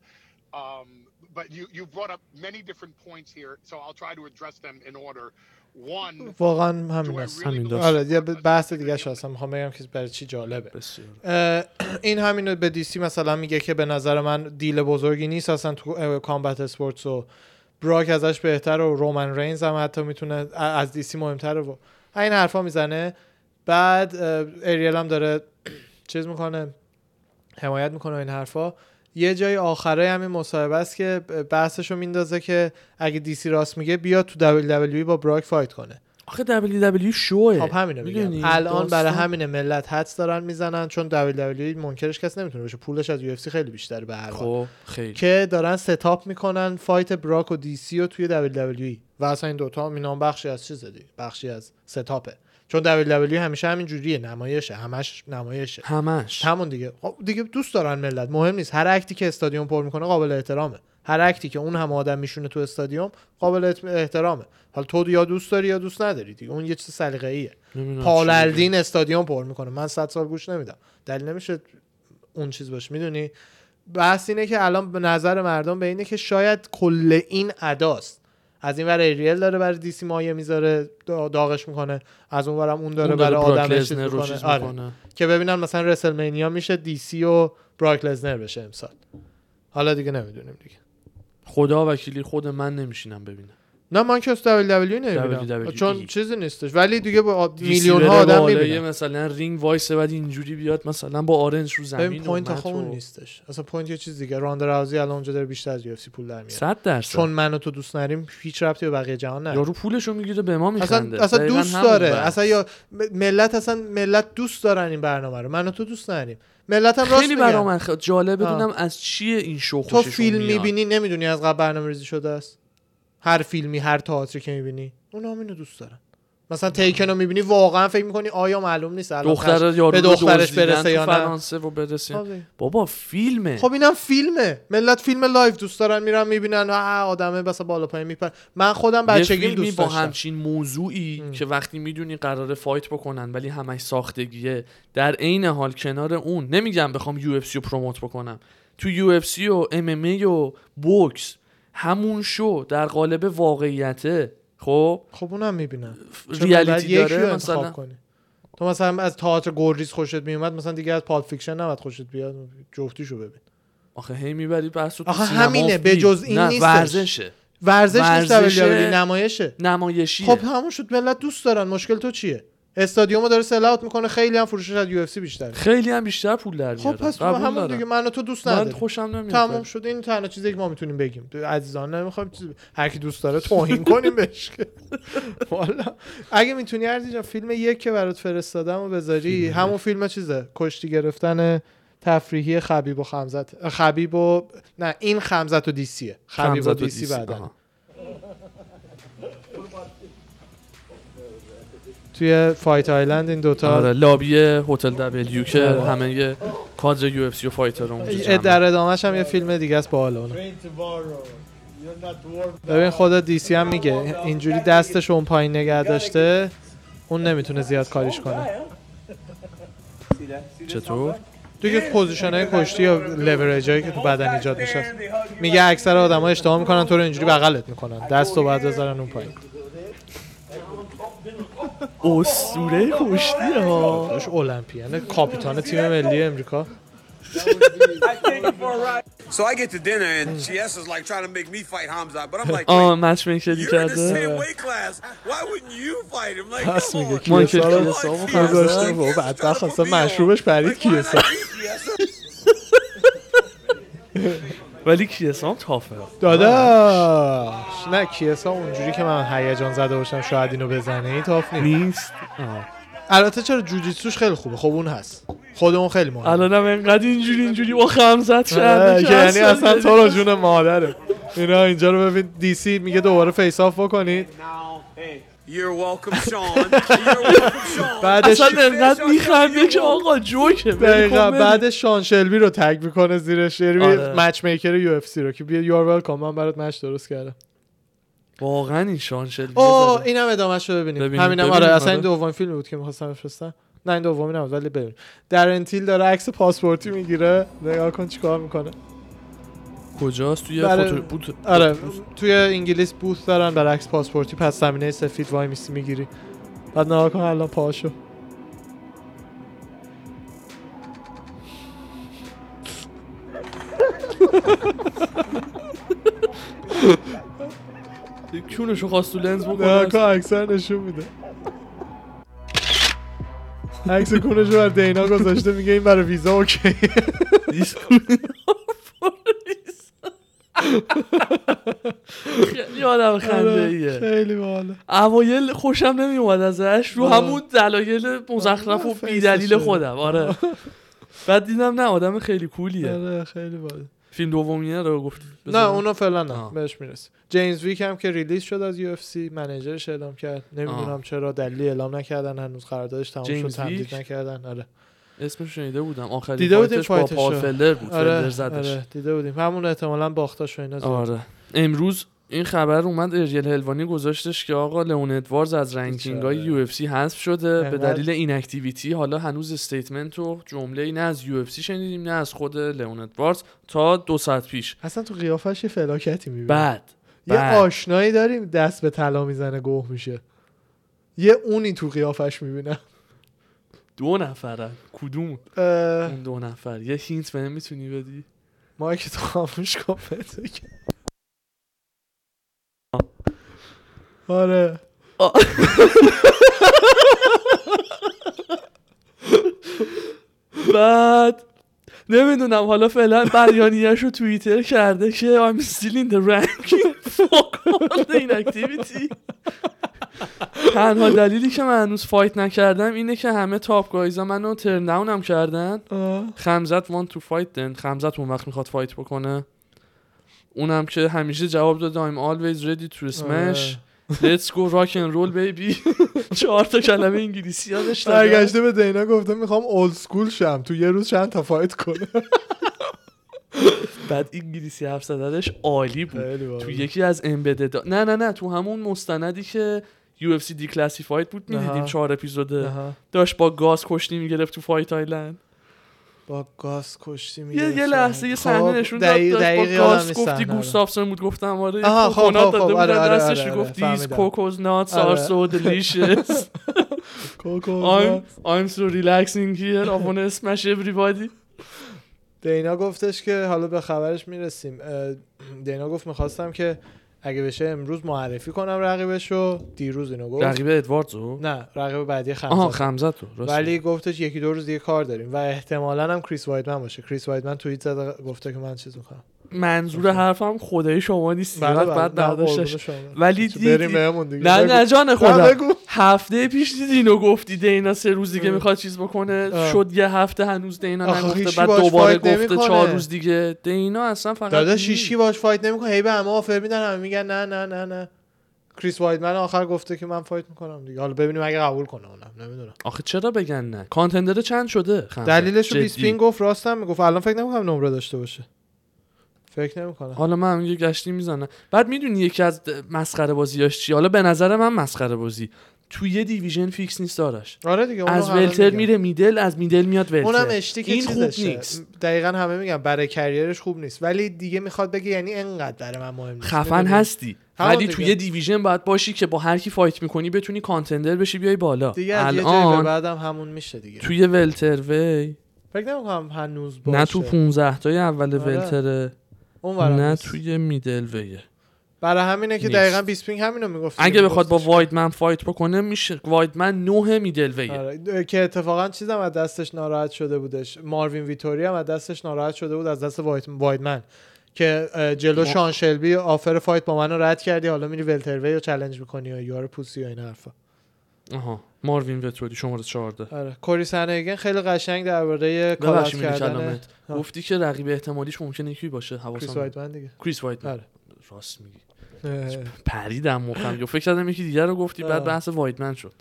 Um, but you you brought up many different points here, so I'll try to address them in order. One, واقعا همین است همین داست. آره یه بحث is دیگه هستم. می‌خوام بگم که برای چی جالبه. این همینو به دیسی مثلا میگه که به نظر من دیل بزرگی نیست اصلا تو کامبت اسپورتس و براک ازش بهتر و رومن رینز هم حتی می‌تونه از دیسی مهمتره و این حرفا می‌زنه. بعد اریل هم داره چیز می‌کنه حمایت می‌کنه این حرفا. یه جای آخره همین مصاحبه است که بحثشو میندازه که اگه دیسی راست میگه بیاد تو WWE با براک fight کنه. آخه WWE show ئه. خب همینو می‌دونی؟ میگم الان برای همین ملت حدس دارن می‌زنن چون WWE منکرش کس نمی‌تونه باشه. پولش از UFC خیلی بیشتره به هر خب خیلی. که دارن setup می‌کنن fight براک و دی سی و توی WWE و اصلا این دوتا هم بخشی از چیز دیگه بخشی از setup ه. چون WWE همیشه همین جوریه نمایشه همش نمایشه. همش. همون دیگه. خب دیگه دوست دارن ملت. مهم نیست. هر اکتی که استادیوم پر می‌کنه قابل احترامه. هر اکتی که اون هم آدم میشونه تو استادیوم قابل احت- احترامه. حالا تو یا دوست داری یا دوست نداری دیگه. اون یه چیز سلیقه‌ایه. نمی‌دونم پال چی بگم. الدین استادیوم پر می‌کنه. من 100 سال گوش نمیدم. دلیل نمیشه اون چیز باشه. می‌دونی؟ بحث اینه که الان به نظر مردم به اینه که شاید کل این اداست. از این ور ایریل داره برای دیسی مایه می‌ذاره دا- داغش می‌کنه. از اون ورم اون داره اون برای براک آدم چیز لزنر رو می‌کنه. آره. می‌کنه. که ببینن مثلا رسلمنیا میشه دیسی و براک لزنر بشه امسال. حالا دیگه نمی‌دونیم دیگه. خدا وکیلی خود من نمیشینم ببینم. نه من که از WWE نمی‌بینم. چون چیزی نیستش. ولی دیگه با میلیون ها آدم می‌بینن مثلا ring wise بعد اینجوری بیاد مثلا با آرنج رو زمین point آخه اون نیستش. اصلا point یه چیز دیگه. راندا راوزی الان اونجا داره بیشتر از UFC پول در میاره. صد درصد. چون من و تو دوست نداریم هیچ ربطی به بقیه جهان نداره. یارو پولشو می‌گیره به ما میخنده. اصلا اصلا دوست داره. اصلا یا ملت اصلا ملت دوست دارن این برنامه رو. من و تو دوست نداریم. ملت هم راست خیلی میگن. برا من خ- جالب. بدونم از چیه این شو تو فیلم. می‌بینی؟ نمی‌دونی از قبل برنامه ریزی شده است؟ هر فیلمی هر تئاتری که می‌بینی اونا هم اینو دوست دارن. مثلا Taken رو می‌بینی واقعا فکر می‌کنی آیا معلوم نیست الان دختر یارو به دخترش برسه یا نه. فرانسه و برسه. خب. بابا فیلمه. خب اینم فیلمه. ملت فیلم live دوست دارن میرن می‌بینن. آه آدمه بس بالا پایین میپر من خودم فیلمی دوست با داشتم. همچین موضوعی که وقتی می‌دونی قراره fight بکنن ولی همش ساختگیه در عین حال کنار اون نمیگم بخوام UFC رو promote بکنم. تو UFC و MMA و بوکس همون شو در قالب واقعیته خب؟ خب اونم می‌بینم. reality داره؟ مثلا کنی. تو مثلا از تئاتر گوریز خوشت میومد مثلا دیگه از Pulp Fiction نباید خوشت بیاد جفتیشو ببین. آخه هی می‌بری بحث رو تو آخه همینه، به. جز این نه نیستش. ورزشه. ورزش نیست نمایشه. نمایشیه. خب همون شد ملت دوست دارن. مشکل تو چیه؟ استادیومو داره سل اوت می‌کنه خیلی هم فروشش از یو اف سی بیشتره. خیلی هم بیشتر پول در خب میاره. پس تو قبول همون. دیگه من و تو دوست من نداریم خوشم نمیاد. تمام شد. این تنها چیزی که ما می‌تونیم بگیم. عزیزان نمی‌خوایم چیز هر کی دوست داره توهین کنیم بهش. والا. اگه می‌تونی جان فیلم یک که برات فرستادم و بذاری همون فیلم چیزه؟ کشتی گرفتن تفریحی خبیب و خمزت خبیب و نه این خمزت و دیسیه. خبیب و دیسی بعدن. توی Fight Island این دوتا. آره لابی هتل W که آره. همه یه کادر UFC و fighter اونجا. در ادامهش هم یه فیلم دیگه است با اون ببین خود دیسی هم میگه اینجوری دستش اون پایین نگه داشته اون نمی‌تونه زیاد کاریش کنه. چطور؟ دیگه position های کشتی یا لورج هایی که تو بدن ایجاد میشه میگه اکثر آدم ها اشتباه می‌کنن تو رو اینجوری بغلت می‌کنن. دست رو باید بذارن اون پایین. اسطوره کشتی ها داش Olympian ه کاپیتان تیم ملی امریکا So I get to dinner and GS is like trying to make me fight Hamza, but I'm like, آه wait, match می‌کردی you're in the کرده same weight class. Why wouldn't you fight him? Like, پس come میگه on. مایکل کیسا رو کیسا و Like, گذاشته is بدبخت اصلا. مشروبش پرید Like, why کیسا not you, GS? ولی کیسام تافه. داداش. نه کیسا اونجوری که من هیجان زده باشم شاید اینو بزنه این تاف نیست. البته چرا جوجیتسوش خیلی خوبه؟ خب اون هست. خود اون خیلی مهمه. الانم انقدر اینجوری اینجوری با خمزت آره، کرده که یعنی اصلا تو رو جون مادره. اینا اینجا رو ببین دیسی میگه دوباره face off بکنید. You're welcome, Sean. You're welcome, Sean. بعدش اصلا انقدر میخنده که آقا جوکه دقیقا. بعد شان شلبی رو tag می‌کنه زیرش یعنی آره. matchmaker UFC رو که بیا you're welcome من برات match درست کردم واقعا این شان شلبی اوه. اینم ادامهش رو ببینیم ببینیم، همینم ببینیم، آره اصلا این آره. دومین فیلم بود که می‌خواستم بفرستم نه این دومی نبود ولی ببین دارن تیل داره عکس پاسپورتی می‌گیره نگاه کن چیکار می‌کنه کجاست؟ توی برای- photo booth آره توی انگلیس booth دارن برای عکس پاسپورتی. پس زمینه سفید وایمیسی می‌گیری. بعد نگاه کن الان پاشو کونشو خواست تو لنز بکنه؟ کن اکثر نشون میده. عکس کونشو بر دینا گذاشته میگه این برای ویزا اوکی. خیلی آدم خنده ایه خیلی باحاله. اوایل خوشم نمیومد ازش. رو آه. همون دلایل مزخرف و آه، بی دلیل face شه. خودم. آره. بعد دیدم نه آدم خیلی cool یه. آره خیلی باحال فیلم دومیه رو گفت. نه اونو فعلا نه. آه. بهش می‌رسه جیمز ویک هم که release شد از UFC manager ش اعلام کرد. نمی‌دونم آه. چرا دلیلی اعلام نکردن هنوز قراردادش تموم شد تمدید؟ نکردن. آره. اسمش شنیده بودم. آخرین دیده بودیم fight ش با فلر بود آره فلر زدش. آره دیده بودیم. همون احتمالا باختاش و اینا. آره. امروز این خبر اومد اریل هلوانی گذاشتش که آقا لئون ادواردز از ranking های. UFC حذف شده به دلیل inactivity حالا هنوز statement و جمله نه از UFC شنیدیم نه از خود لئون ادواردز تا دو ساعت پیش. اصلا تو قیافش یه فلاکتی می‌بینی. بعد یه. آشنایی داریم دست به طلا می‌زنه گوه میشه. یه اونی تو قیافش می‌بینم. دو نفرن. کدوم؟ اون دو نفر. یه hint بهم می‌تونی بدی؟ ما که تو خاموش کن. آره. بعد نمی‌دونم حالا فعلا بیانیه‌اش رو توییتر کرده که I'm still in the ranking all the inactivity. تنها دلیلی که من هنوز فایت نکردم اینه که همه تاپ گایزا منو ترن داون هم کردن. خمزت want to fight then خمزت اون وقت می‌خواد fight بکنه. اونم که همیشه جواب داده I'm always ready to smash. Let's go rock and roll baby. چهار تا کلمه انگلیسی یادش دادم. برگشته به دینا گفته می‌خوام old school شم. تو یه روز چند تا fight کنه بعد انگلیسی حرف زدنش عالی بود. تو یکی از embedded نه نه نه تو همون مستندی که UFC Declassified بود می‌دیدیم. چهار اپیزوده. داشت با گاز کشتی می‌گرفت تو فایت آیلند. با گاز کشتی یه, میگه یه لحظه یه صحنه نشون داد با گاز گفتی گوستافسون بود. گفتم آره آها، خب، کوکونات خب، داده خب، آره، آره، دستش آره، رو گفت nuts آره. are so delicious. I'm, I'm so relaxing here. I wanna smash everybody. دینا گفتش که حالا به خبرش می‌رسیم. دینا گفت می‌خواستم که اگه بشه امروز معرفی کنم رقیبشو. دیروز اینو گفت. رقیب ادواردزو نه رقیب بعدی آها خمسه خمزتو راست ولی گفتش یکی دو روز دیگه کار داریم. و احتمالا هم کریس وایدمن باشه. کریس وایدمن توییت زده گفته که من چیز می‌کنم منظور حرفم خودای شما نیست بله، بعد بله، بعد برداشتش قربون شما. ولی بریم دید بهمون دیگه. نه. نه جان بگو. هفته پیش دیدی اینو گفتی دینا سه روز دیگه می‌خواد چیز بکنه. آه. شد یه هفته هنوز دینا نگفته بعد دوباره گفته. چهار روز دیگه. دینا اصلا فقط داداش. شیشی باش fight نمی‌کنه. هی به همه offer میدن همه میگن نه نه نه نه. کریس وایدمن آخر گفته که من fight می‌کنم دیگه. حالا ببینیم اگه قبول کنه اونم نمی‌دونم. آخه چرا بگن نه؟ contender چند شده. دلیلش رو. بیسپینگ گفت راستم می‌گفت. الان فکر نمی‌کنم نمره داشته باشه. فکر نمی‌کنم. حالا من یه گشتی می‌زنم. بعد می‌دونی یکی از مسخره بازیاش چی؟ حالا به نظر من مسخره بازی. تو یه division fix نیست دارش آره دیگه از welter. میره middle از middle میاد welter. اونم اشتباهه این خوب. نیست. دقیقا همه میگن برای career ش خوب نیست. ولی دیگه می‌خواد بگه یعنی انقدر برای من مهم نیست. خفن؟ هستی. ولی. توی یه division باید باشی که با هر کی fight می‌کنی بتونی contender بشی بیای بالا. دیگه الان بعدم همون میشه دیگه. توی welterweight. فکر نمی‌کنم هنوز باشه. نه تو 15 تای اول آره. welter ه. اون نه. توی middleweight ه برای همینه که نیست. دقیقا بیسپینگ همینو می‌گفت اگه بخواد با وایدمن fight بکنه میشه. وایدمن نه middleweight ه آره. که اتفاقا چیزم از دستش ناراحت شده بودش. ماروین ویتوری هم از دستش ناراحت شده بود از دست وایت وایدمن که جلو شان شلبی offer fight با منو رد کردی حالا میری welterweight رو چالش می‌کنی یا you're pussy و این حرفا. آها. ماروین وتوری شماره 14 آره. کوری سندهیگن خیلی قشنگ درباره call out کردن. گفتی که رقیب احتمالیش ممکنه کی باشه کریس حواسم وایدمن دیگه. کریس وایدمن آره. راست میگی. پریدم مخم. یا فکر کردم یکی دیگر رو گفتی بعد. بحث وایدمن شد.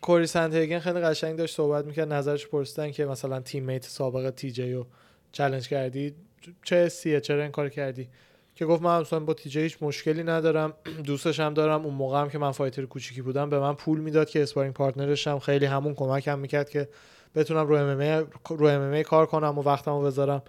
کوری سندهیگن خیلی قشنگ داشت صحبت می‌کرد. نظرش پرسیدن که مثلا teammate سابق تی جی رو چالش کردی. چه سیه چرا این کار کردی. که گفت من اصلا با تی جی هیچ مشکلی ندارم دوستش هم دارم اون موقع هم که من fighter کوچیکی بودم به من پول می‌داد که sparring partner ش هم خیلی همون کمکم می‌کرد که بتونم رو ام رو ام کار کنم و وقتمو بذارم.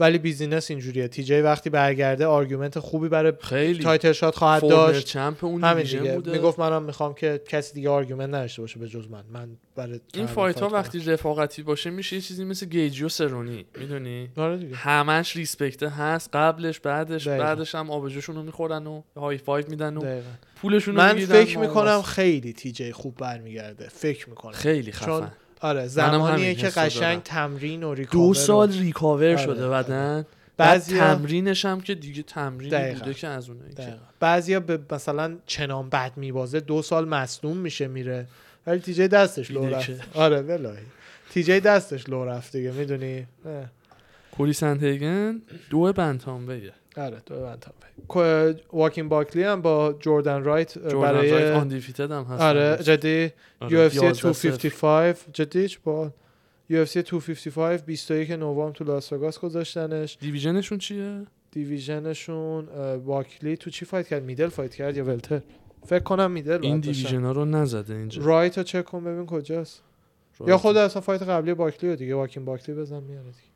ولی business اینجوریه. تی وقتی برگرده argument خوبی برای خیلی title shot خواهد داشت. champ اون همین دیگه می‌گفت منم می‌خوام که کسی دیگه argument نداشته باشه به جز من. من برای این fight ها. وقتی رفاقتی باشه میشه یه چیزی مثل گیجی و سرونی. می‌دونی؟ آره همش respect ه هست. قبلش بعدش دقیقا. بعدش هم آبجوشون رو می‌خورن و high five میدن و دقیقاً. پولشون رو من فکر می‌کنم. خیلی تی خوب برمیگرده. فکر می‌کنم. خیلی خفن. آره زمانیه که قشنگ دارم. تمرین و ریکاور دو و- سال ریکاور آره، شده آره. بدن بعد بعضیا تمرینش هم که دیگه تمرین دقیقاً. بوده که از اونایی که. بعضیا به مثلا چنان بد میبازه دو سال مصدوم میشه میره ولی تی جی دستش لو رفت. آره ولای تی جی دستش لو رفت دیگه می‌دونی کوری سنتگن دو بنتام ویه آره تو من تام کو- واکین باکلی هم با جردن رایت جوردن برای رایت هم هست. آره جدی آره، UFC 11 255 جدی چه با UFC 255 21 نوامبر تو لاس وگاس گذاشتنش. division شون چیه؟ division شون باکلی تو چی fight کرد؟ middle fight کرد یا welter؟ فکر کنم middle این. division ها رو نزده اینجا. رایت رو چک کن ببین کجاست. یا. خود اصلا fight قبلی باکلی رو دیگه واکین باکلی بزن میاره دیگه.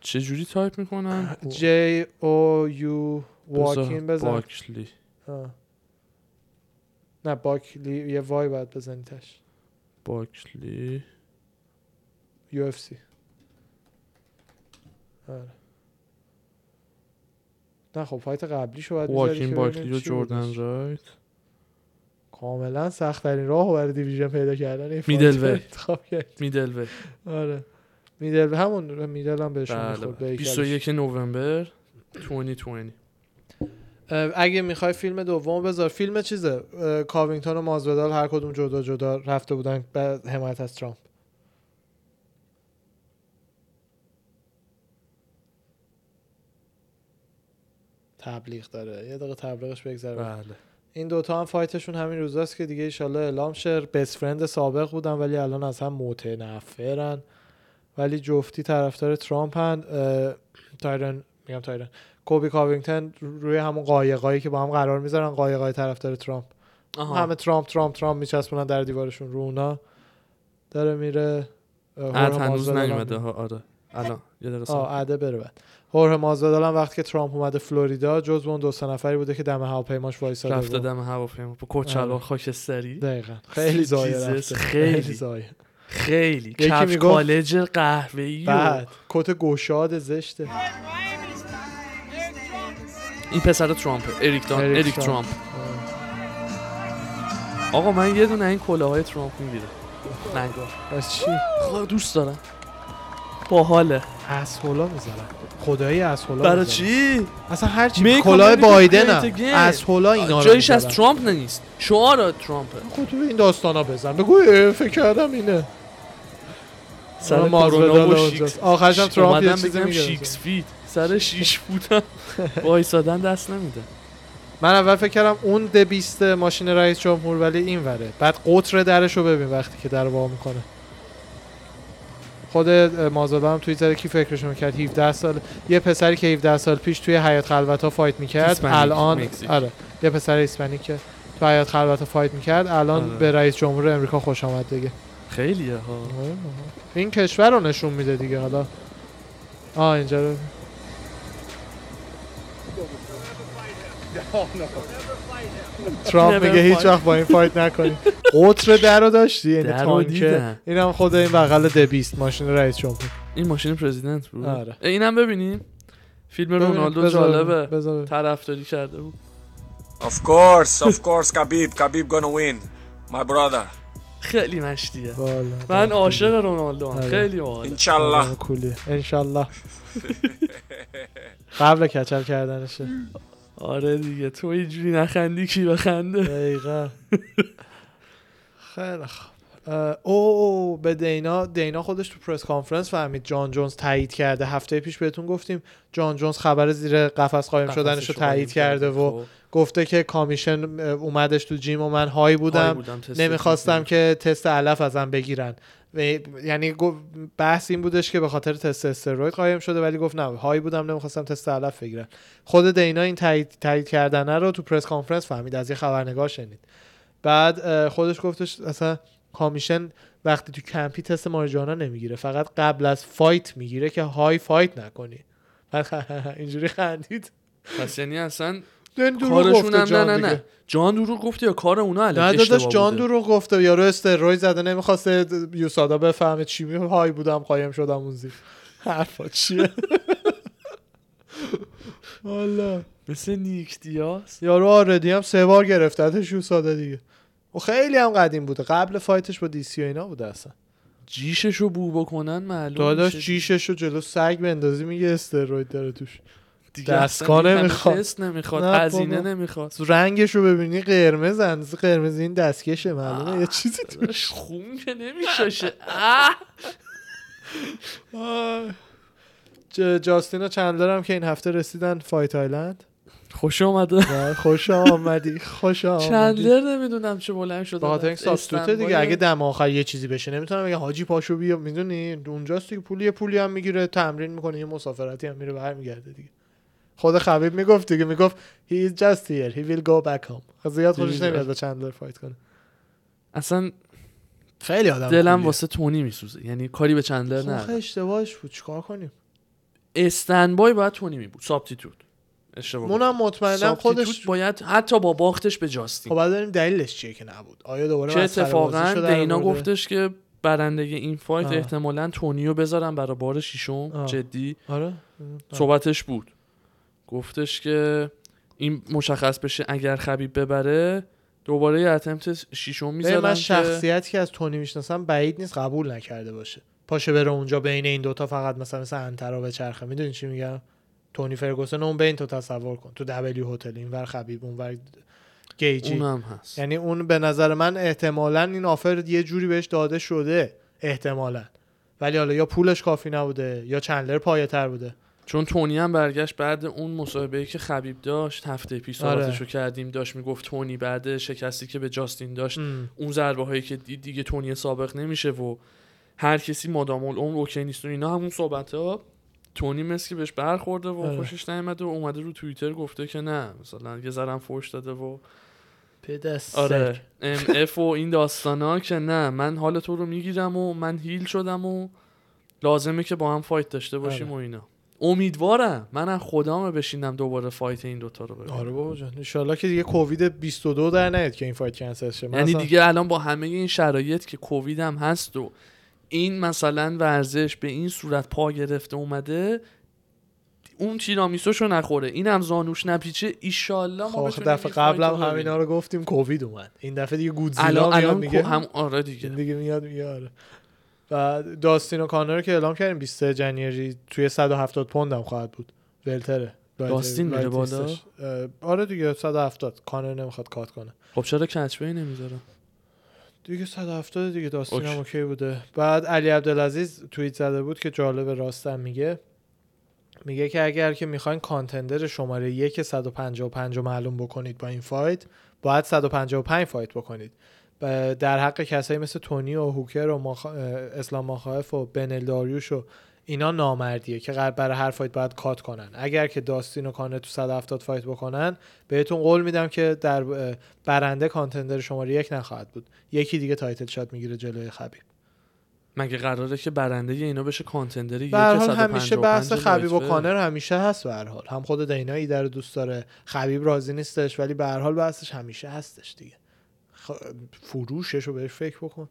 چه جوری تایپ می‌کنن؟ J O U واکین بزن. باکلی. آه. نه باکلی یه Y باید بزنی تهش باکلی. UFC. آره. نه خب fight قبلیشو باید بذاری واکین باکلی و جوردن. رایت کاملا سخت ترین راه برای division پیدا کردن این middleweight. میدل وی آره. میدل همون میدل هم بهشون بله می‌خورد به بله. هیکلش. 21 نوامبر 2020 اه، اگه می‌خوای فیلم دوم بذار فیلم چیزه؟ کاوینگتون و مازودال هر کدوم جدا جدا رفته بودن به حمایت از ترامپ. تبلیغ داره. یه دقیقه تبلیغش بگذره بله. این دوتا هم فایتشون همین روزاست که دیگه ایشالله اعلام شه بست فرند سابق بودن ولی الان از هم متنفرن ولی جفتی طرفدار ترامپ هن تایرن میگم تایرن. کوبی کاوینگتون روی همون قایقایی که با هم قرار می‌ذارن قایقای طرفدار ترامپ. آها. همه ترامپ ترامپ ترامپ میچسبونن در دیوارشون رو اونا. داره میره هنوز نیومده. ها آره. الان عده بره بعد. هورهه مازودال وقتی که ترامپ اومده فلوریدا جز اون دو سه نفری بوده که دم هواپیماش وایساده رفته بود. دم هواپیما با کت شلوار آره. خاکستری دقیقا. خیلی ضایعه. خیلی ضایعه. خیلی. یکی کف میگفت- کالج قهوه‌ای بعد کت گشاد زشته این پسر ترامپ اریک دان اریک اریک, ترامپ. ترامپ. آقا من یه دونه این کلاهای ترامپ می‌گیرم. نگاه. از چی؟ خدا دوست دارم. باحاله. اسهولا می‌ذارن خدایی اسهولا برای می‌ذارن. چی؟ اصلا هر چی کلاه بایدن again. اسهولا اینا رو جایش از. ترامپ نیست. شعار ترامپه خود این داستانا بزن. بگو فکر کردم اینه. سر کرونا و. شیکس. آخرش هم ترامپ یه چیزی میگه. شیکس فیت. سر شیش فوتم وایسادن دست نمیده. من اول فکر کردم اون ده بیست ماشین رئیس جمهور ولی این وره بعد قطر درش رو ببین وقتی که در وا می‌کنه. خود مازادا هم توی زده کی فکرش می‌کرد 17 سال یه پسری که 17 سال پیش توی حیات خلوت ها فایت می‌کرد الان. آره. یه پسر Hispanic که تو حیات خلوت ها fight می‌کرد الان آره. به رئیس جمهور امریکا خوش آمد دیگه. خیلیه ها. این کشور رو نشون میده دیگه حالا. آه اینجا رو. ترامپ میگه هیچ. وقت با این fight نکنی. قطر در رو داشتی یعنی در رو تانکه. اینم خود این بغل The Beast ماشین رئیس جمهور. این ماشین president بود. آره. اینم ببینیم. فیلم رونالدو جالبه. طرفداری کرده بود. Of course, of course, Khabib. Khabib gonna win. My brother. خیلی مشتیه. من عاشق رونالدو هم آره. خیلی باحال Inshallah. آره، کولی. انشالله. قبل کچل کردنشه. آره دیگه تو اینجوری نخندی کی بخنده؟ دقیقا. خیلی او به دینا دینا خودش تو پرس کانفرنس فهمید جان جونز تایید کرده. هفته پیش بهتون گفتیم جان جونز خبر زیر قفس قایم شدنش رو تایید کرده. و خب. گفته که commission اومدش تو gym و من high بودم. نمی‌خواستم که تست علف ازم بگیرن. و یعنی بحث این بودش که به خاطر تست استروید قایم شده ولی گفت نه high بودم نمی‌خواستم تست علف بگیرن. خود دینا این تایید, تایید کردنه رو تو press conference فهمید از یه خبرنگار شنید. بعد خودش گفتش اصلا commission وقتی تو کمپی تست ماریجوانا نمی‌گیره فقط قبل از fight می‌گیره که high fight نکنی. بعد اینجوری خندید. پس یعنی اصلا کارشون گفته هم نه نه. نه. جان دروغ گفته یا کار اونا نه داداش جان؟ دروغ گفته. یارو استروید زده نمی‌خواسته یوسادا بفهمه چی می های بودم قایم شدم اون زیر. حرفا چیه؟ والا. مثل نیک دیاس یارو آردی هم سه بار گرفتتش یوسادا دیگه. و خیلی هم قدیم بوده قبل فایتش با دی سی و اینا بوده اصلا جیششو بو بکنن معلوم داداش. جیشش رو جلو سگ بندازی میگه استروید داره توش دستگاه نمی‌خواد. تست نمی‌خواد نه هزینه. نمی‌خواد رنگش رو ببینی قرمز اندازه قرمز این دستکشه معلومه یه چیزی تو داداش خون که نمیشاشه اه! آه. ج- جاستین و چندلر هم که این هفته رسیدن فایت آیلند خوش اومده خوش آمدی خوش آمدی. چندلر نمی‌دونم چه بلند شده به خاطر این سابستوته دیگه اگه دم آخر یه چیزی بشه نمی‌تونم بگم. حاجی پاشو بیا می‌دونی؟ اونجاست دیگه پولی پولی هم می‌گیره تمرین می‌کنه یه مسافرتی هم میره برمیگرده دیگه. خود خبیب می‌گفت دیگه می‌گفت he is just here he will go back home. زیاد خوشش. نمیاد با چندلر فایت کنه. اصلا خیلی آدم دلم. واسه تونی میسوزه. یعنی کاری به چندلر خب نه اشتباهش بود. چیکار کنیم؟ استنبای باید تونی می بود سابتیتوت اشتباه. مونم مطمئنم سابتیتوت خودش باید حتی با باختش به جاستین خب بعد بریم دلیلش چیه که نبود آیا دوباره مسخره اتفاقا دینا؟ گفتش که برنده این فایت آه. احتمالا تونیو بذارم برای بار. جدی آره. صحبتش بود گفتش که این مشخص بشه اگر خبیب ببره دوباره یه اتمت ششم ببین، می‌ذارن من که شخصیتی که از تونی می‌شناسم بعید نیست قبول نکرده باشه پاشه بره اونجا بین این دوتا فقط مثلا مثل انترا به چرخه می‌دونی چی میگم تونی فرگوسن اون بین تو تصور کن. تو دبلیو هتل اینور خبیب اونور گیجی. اونم هست. یعنی اون به نظر من احتمالا این آفر یه جوری بهش داده شده احتمالا. ولی حالا یا پولش کافی نبوده یا چندلر پایه تر بوده. چون تونی هم برگشت بعد اون مسابقه که خبیب داشت هفته پیش آره. صحبتشو کردیم داشت می‌گفت تونی بعد شکستی که به جاستین داشت ام. اون ضربه هایی که دید دیگه تونی سابق نمیشه و هر کسی مادام العمر okay نیست و اینا همون صحبت ها تونی مثل که بهش برخورده و آره. خوشش نیومده و اومده رو توییتر گفته که نه مثلا یه ذرم فوش داده و پدست آره MF و این داستانا که نه من حال تو رو می‌گیرم و من heal شدم و لازمه که با هم fight داشته باشیم آره. و اینا امیدوارم من از خدامه بشینم دوباره fight این دوتا رو ببینم آره بابا جان ان که دیگه کووید 22 در نیاد که این fight کنسل شه یعنی اصلا- دیگه الان با همه این شرایط که کووید هم هست و این مثلا ورزش به این صورت پا گرفته اومده اون تیرامیسوشو نخوره این هم زانوش نپیچه ایشالله ما خب دفعه رو ببینیم. همینا رو گفتیم کووید اومد. این دفعه دیگه گودزیلا الان میاد الان میگه. کو- هم آره دیگه. دیگه میاد میگه آره. و داستین و کانر که اعلام کردیم 23 جنیری توی 170 پوند هم خواهد بود. ولتره. داستین میره بالا؟ آره دیگه 170 کانر نمی‌خواد cut کنه. خب چرا catchweight نمی‌ذاره؟ دیگه 170 دیگه داستین. هم okay بوده بعد علی عبدالعزیز توییت زده بود که جالب راستم میگه میگه که اگر که می‌خواین contender شماره یک 155 رو معلوم بکنید با این fight باید 155 fight بکنید در حق کسایی مثل تونی و هوکر و. اه، اسلام ماخایف و بنیل داریوش و اینا نامردیه که قرار برای هر fight باید cut کنن. اگر که داستین و کانر تو 170 fight بکنن بهتون قول میدم که در برنده contender شماره یک نخواهد بود. یکی دیگه title shot می‌گیره جلوی خبیب. مگه قراره که برنده اینا بشه هر یک حال 155 همیشه بحث خبیب و کانر همیشه هست به هر حال. هم خود دینا ایده رو دوست داره خبیب راضی نیستش ولی به هر حال بحثش همیشه هستش دیگه. خ... فروشش رو بهش فکر بکن.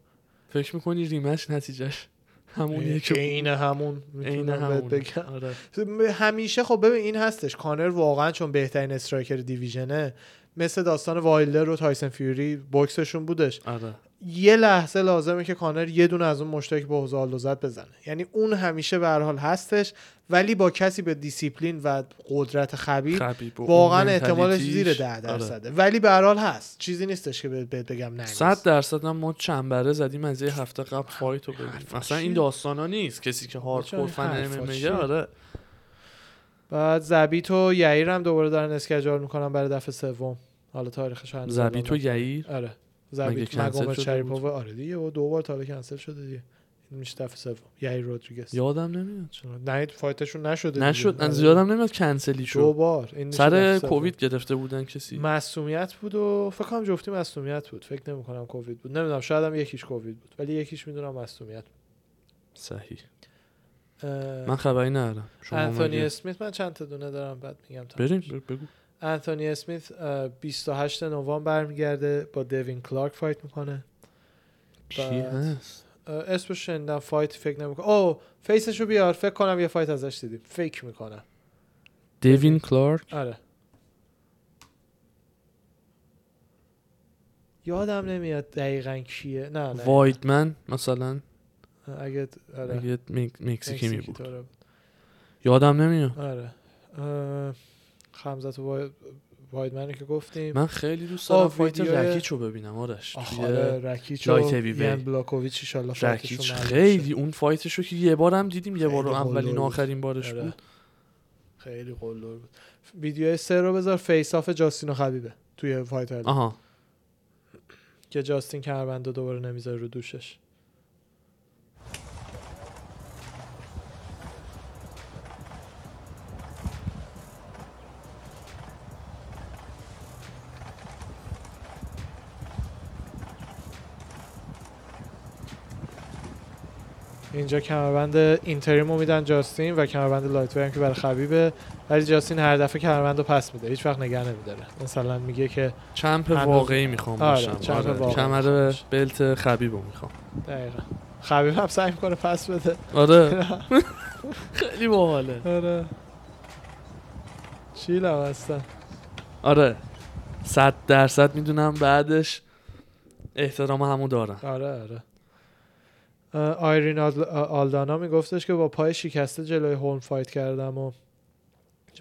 فکر می‌کنی rematch نتیجهش؟ همونیه این که عین همون می‌تونم همون بگم. آره. همیشه خب ببین این هستش کانر واقعا چون بهترین striker division ه مثل داستان وایلدر و تایسن فیوری بوکسشون بودش. آره. یه لحظه لازمه که کانر یه دونه از اون مشتا که به خوزه آلدو زد بزنه. یعنی اون همیشه به هر حال هستش. ولی با کسی به دیسیپلین و قدرت و واقعا احتمالش زیر ده آره. درصده. ولی به حال هست. چیزی نیستش که بهت بگم نه صد نیست. درصد هم ما چنبره زدیم از یه هفته قبل fight رو ببینیم. مثلا این چیه؟ داستان ها نیست. کسی که hardcore fan ام؟ آره بعد زبیت و یعیر هم دوباره دارن اسکجول می‌کنن برای دفعه سوم. حالا تاریخش هنوز زبیت و یعیر. آره. زبیت مگومد شریپوف آره دیگه. و دو بار تا کنسل شده دیگه. میشه دفعه سوم. یعیر رودریگز. یادم نمیاد. نه فایتشون نشده. نشد. از یادم نمیاد کنسلی شد. بار. این سر. کووید گرفته بودن کسی. مصومیت بود و فکر کنم جفتی مصومیت بود. فکر نمی کنم کووید بود. نمی‌دونم شاید هم یکیش کووید بود. ولی یکیش می‌دونم مصومیت بود. صحیح. اه، من خبری ندارم. انتونی اسمیت من چند تا دونه دارم بعد میگم تا بریم بگو. انتونی اسمیت اه، 28 نوامبر برمیگرده با دوین کلارک fight می‌کنه. کی هست؟ اسمش شنیدم fight فکر نمی‌کنم. او face شو بیار فکر کنم یه fight ازش دیدیم. فکر می‌کنم دیوین کلارک؟ آره. یادم نمیاد دقیقا کیه. نه نه وایدمن مثلا. اگه آره. اگه مکزیکی می بود یادم نمیاد. آره. خمزت و واید- وایدمنی که گفتیم من خیلی دوست دارم fight رکیچ رو ببینم آرش آره رکیچ و یان وی. بلاکوویچ fight شون رکیچ خیلی. اون fight ش رو که یه بارم دیدیم یه بار اولین. آخرین بارش آره. بود خیلی قلدر بود ویدیو سه رو بذار face-off جاستین و خبیبه توی fight. آها که جاستین کمربند رو دوباره نمی‌ذاره رو دوشش اینجا کمربند interim و میدن جاستین و کمربند light هم که برای خبیبه. ولی جاستین هر دفعه کمربند رو پس میده. هیچ وقت نگه نمیداره. مثلا میگه که چمپ هنوز- واقعی می‌خوام آره، باشم. چمپ آره. واقعی. کمر. بلت خبیبو می‌خوام. دقیقا. خبیب هم سعی می‌کنه پس بده. آره. خیلی باحاله. آره. چیل هم هستن. آره. صد درصد می‌دونم بعدش احترام همو دارم. آره آره. آیرین آل- آلدانا میگفتش که با پای شکسته جلوی هولم فایت کردم و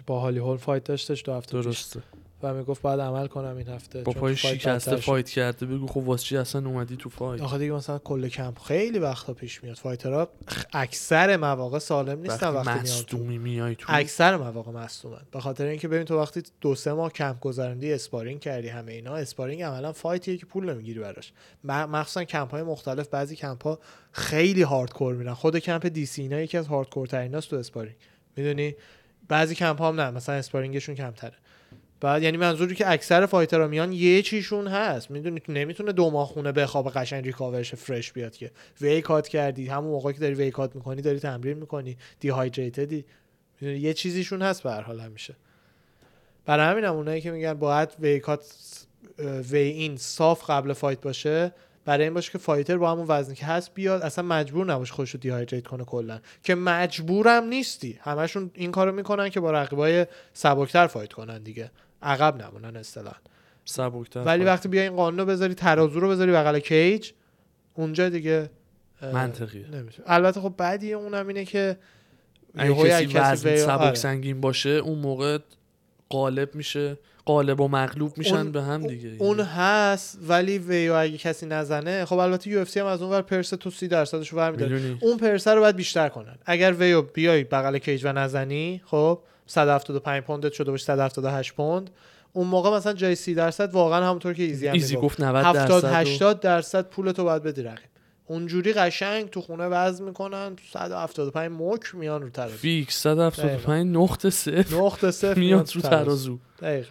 با هالی هولم fight داشتش دو هفته درسته. و می‌گفت باید عمل کنم این هفته با پای شکسته. fight کرده. بگو خب واسه چی اصلا اومدی تو fight؟ آخه دیگه مثلا کل کمپ خیلی وقتا پیش میاد. fighter ها اکثر مواقع سالم نیستن وقتی وقتی, مصدومی میای تو. اکثر مواقع مصدومن. به خاطر اینکه ببین تو وقتی دو سه ماه کمپ گذروندی sparring کردی همه اینا sparring عملا fight یه که پول نمی‌گیری براش. مخصوصا کمپ های مختلف بعضی کمپ ها خیلی hardcore میرن. خود کمپ دی سی اینا یکی از hardcore تریناست تو sparring. می‌دونی؟ بعضی کمپ ها هم نه مثلا sparring شون کمتره. بعد یعنی منظوری که اکثر fighter ها میان یه چیشون هست. می‌دونی نمی‌تونه دو ماه خونه بخوابه قشنگ recover شه fresh بیاد که. weight cut کردی. همون موقعی که داری weight cut می‌کنی داری تمرین می‌کنی. dehydrated ی. می‌دونی، یه چیزیشون هست به هر حال همیشه. برای همین هم اونایی که میگن باید weight cut weigh-in صاف قبل fight باشه برای این باشه که fighter با همون وزنی که هست بیاد. اصلا مجبور نباشه خودشو dehydrate کنه کلا. که مجبورم نیستی. همشون این کارو می‌کنن که با رقیبای سبکتر fight کنن دیگه. عقب نمونن اصطلاحا ولی. وقتی بیا این قانون رو بذاری ترازو رو بذاری بغل cage اونجا دیگه منطقیه. نمیشه البته خب بعدی اونم اینه که اگه کسی اگه وزن سبک آره. سنگین باشه اون موقع غالب میشه غالب و مغلوب میشن به هم دیگه اون یعنی هست ولی ویو اگه کسی نزنه خب البته یو هم از اون ور purse تو 30 درصدش رو برمی‌داره اون purse ه رو باید بیشتر کنن اگر ویو بیای بغل cage و نزنی خب 175 پوندت شده باشه 178 پوند. اون موقع مثلا جای 30 درصد واقعا همونطور که ایزی هم ایزی گفت 90 70 درصد و- 80 درصد پول تو باید بدی رقیب. اونجوری قشنگ تو خونه وزن می‌کنن 175 make میان رو ترازو. فیکس 175 نقطه صفر. نقطه صفر میاد رو ترازو. دقیقا.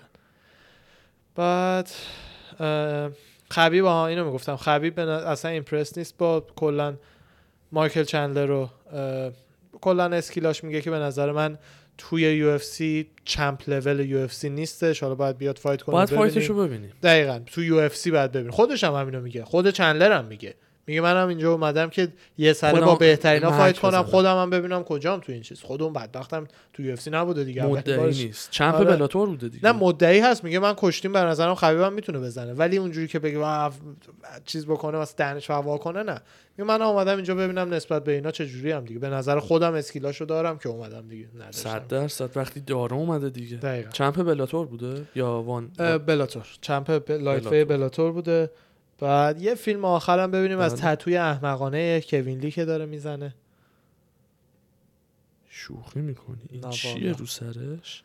بعد خبیب ها اینو می‌گفتم. خبیب اصلا impress نیست با کلا مایکل چندلر رو کلا skill اش میگه که به نظر من توی یو اف سی چمپ لول یو اف سی نیستش. حالا باید بیاد fight کنه باید. fight شو ببینیم. دقیقا تو UFC باید ببین خودش هم همینو میگه. خود چندلر هم میگه. میگه منم اینجا اومدم که یه سره خودم با بهترینا fight کنم. خودم هم ببینم کجام تو این چیز. خود اون بدبختم تو UFC نبوده دیگه مدعی. نیست. champ آره. Bellator بوده دیگه. نه مدعی هست. میگه من کشتیم به نظرم خبیبم می‌تونه بزنه. ولی اونجوری که بگه "واه، چیز بکنه واسه دهنش هوا کنه نه. میگه من اومدم اینجا ببینم نسبت به اینا چه جوری هم دیگه. به نظر خودم skill اشو دارم که اومدم دیگه نداشتم. صد درصد. وقتی داره اومده دیگه. دقیقاً. champ Bellator بوده یا ONE؟ Bellator. champ. light Bellator بوده. بعد یه فیلم آخرم ببینیم از. تتوی احمقانه کوین لی که داره می‌زنه. شوخی می‌کنی. این چیه. رو سرش؟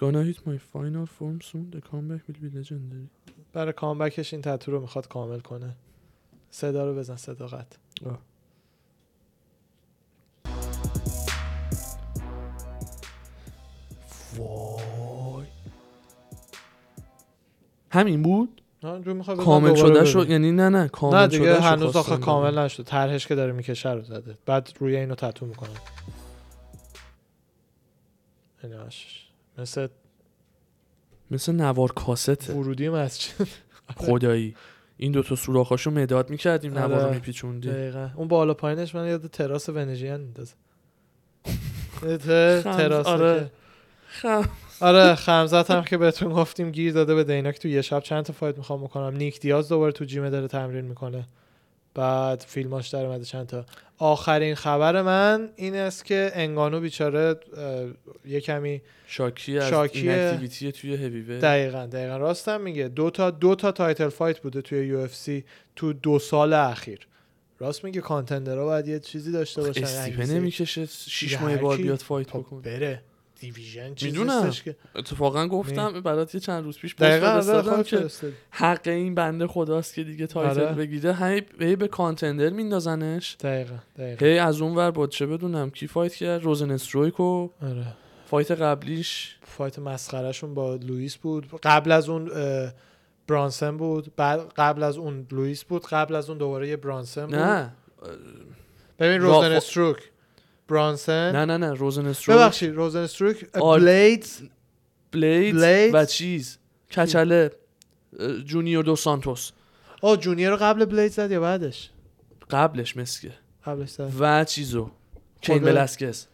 Gonna hit my final form soon. The comeback will be legendary. برای کامبکش این تتو رو می‌خواد کامل کنه. صدا رو بزن صداقت. آه. وای. همین بود؟ کامل شده شد؟ یعنی نه نه کامل نه دیگه شدهشو هنوز آخه کامل ببینم. نشد طرحش که داره می‌کشه رو زده. بعد روی اینو تتو می‌کنه مثل مثل نوار کاسته ورودی مسجد. خدایی. این دوتا سوراخاشو مداد می‌کردیم نوار رو آره. میپیچوندیم. دقیقا. اون بالا پایینش من یاد تراس ونژیان میندازه خم- تراس آره. که- آره خمزت هم که بهتون گفتیم گیر داده به دینا که تو یه شب. چند تا فایت می‌خوام بکنم؟ نیک دیاز دوباره تو جیمه داره تمرین می‌کنه. بعد فیلماش در اومده چند تا. آخرین خبر من این است که انگانو بیچاره یه کمی شاکی از شاکیه. inactivity توی هیوی دقیقا دقیقا. راستم میگه دو تا دو تا title fight بوده توی UFC تو دو سال اخیر. راست میگه contender ها باید یه چیزی داشته باشن استیپه. نمی‌کشه دیگه ماه بار بیاد fight خب بکنه. بره. division چیزی می‌دونم. که اتفاقا گفتم برات یه چند روز پیش دقیقا آره، که. حق این بنده خداست که دیگه title آره. بگیره. هی هی به contender میندازنش. دقیقا دقیقا. هی از اون ور با چه بدونم کی fight کرد؟ روزن استرویک و آره. fight قبلیش. fight مسخرهشون با لوئیس بود. قبل از اون اه، برانسن بود. بعد قبل از اون لوئیس بود. قبل از اون دوباره یه برانسن بود. نه ببین روزن خب- استروک برانسن نه نه نه روزن استرویک ببخشید روزن استروک آر- بلیدز بلید بلید. و چیز. کچله جونیور دو سانتوس. آه جونیور رو قبل بلید زد یا بعدش؟ قبلش مسکه. قبلش زد. و چیزو کین. بلاسکس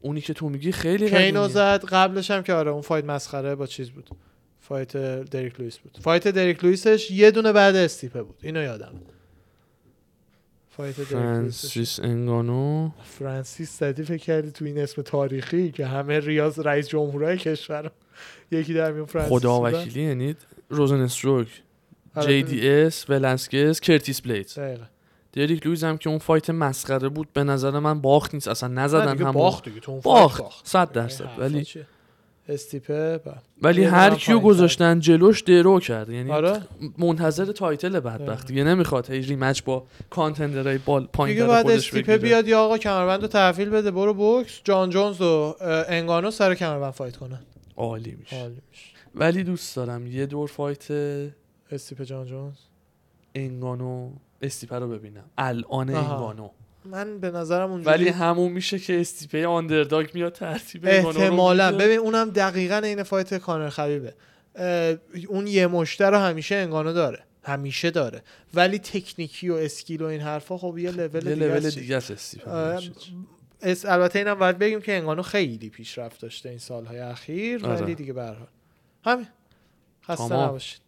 اونی که تو میگی خیلی کینو. زد قبلش هم که آره اون فایت مسخره با چیز بود. فایت دریک لوئیس بود. فایت دریک لوئیسش یه دونه بعد استیپه بود. اینو یادم. فرانسیس انگانو. فرانسیس زدی فکر کردی تو این اسم تاریخی که همه ریاض رئیس جمهورهای کشور یکی در میون فرانسیس خدا. وکیلی یعنی روزن استروک آره، JDS ولنسکس کرتیس بلیدز. دریک لویز هم که اون fight مسخره بود به نظر من باخت نیست اصلا نزدن همون باخت دیگه تو اون باخت. باخت. صد این درصد. ولی؟ استیپه با. ولی هر کیو. گذاشتن جلوش درو کرد. یعنی آره. منتظر title بدبخت دیگه نمی‌خواد هی rematch با contender ای بال پایین دیگه بعد استیپه بیاد یا آقا کمربند رو تحویل بده برو بوکس. جان جونز و انگانو سر کمربند fight کنن عالی میشه. عالی میشه. ولی دوست دارم یه دور fight استیپه جان جونز. انگانو استیپه رو ببینم. الان. انگانو. من به نظرم اونجوری ولی همون میشه که استیپه underdog میاد ترتیب احتمالا. ببین اونم دقیقا این fight کانر خبیبه اون یه مشته رو همیشه انگانو داره همیشه داره ولی تکنیکی و skill و این حرفا خب یه لول دیگه لول است. دیگه است البته اینم باید بگیم که انگانو خیلی پیشرفت داشته این سالهای اخیر آره. ولی دیگه به حال همین خسته. نباشید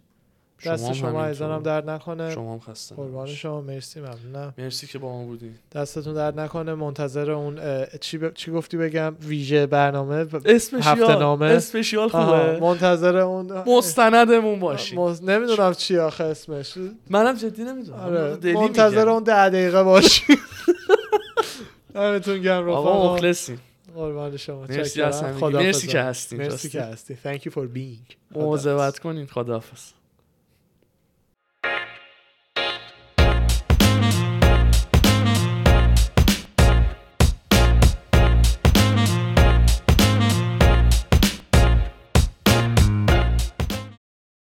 دست شما همینطور. ایزان هم درد نکنه. شما هم خسته قربان. شما. مرسی ممنونم. مرسی که با ما بودین. دستتون درد نکنه. منتظر اون چی, ب... چی گفتی بگم؟ ویژه برنامه اسپشیال هفته نامه. اسپشیال خوبه. منتظر اون مستندمون باشین مز... نمی‌دونم چی آخه اسمش. منم جدی نمی‌دونم. آره. منتظر میگم. اون ده دقیقه باشی دمتون گرم آقا رفقا. مخلصیم. قربان شما. مرسی. مرسی که هستین. مرسی. که هستی. Thank you for being. مواظبت کنین. خداحافظ.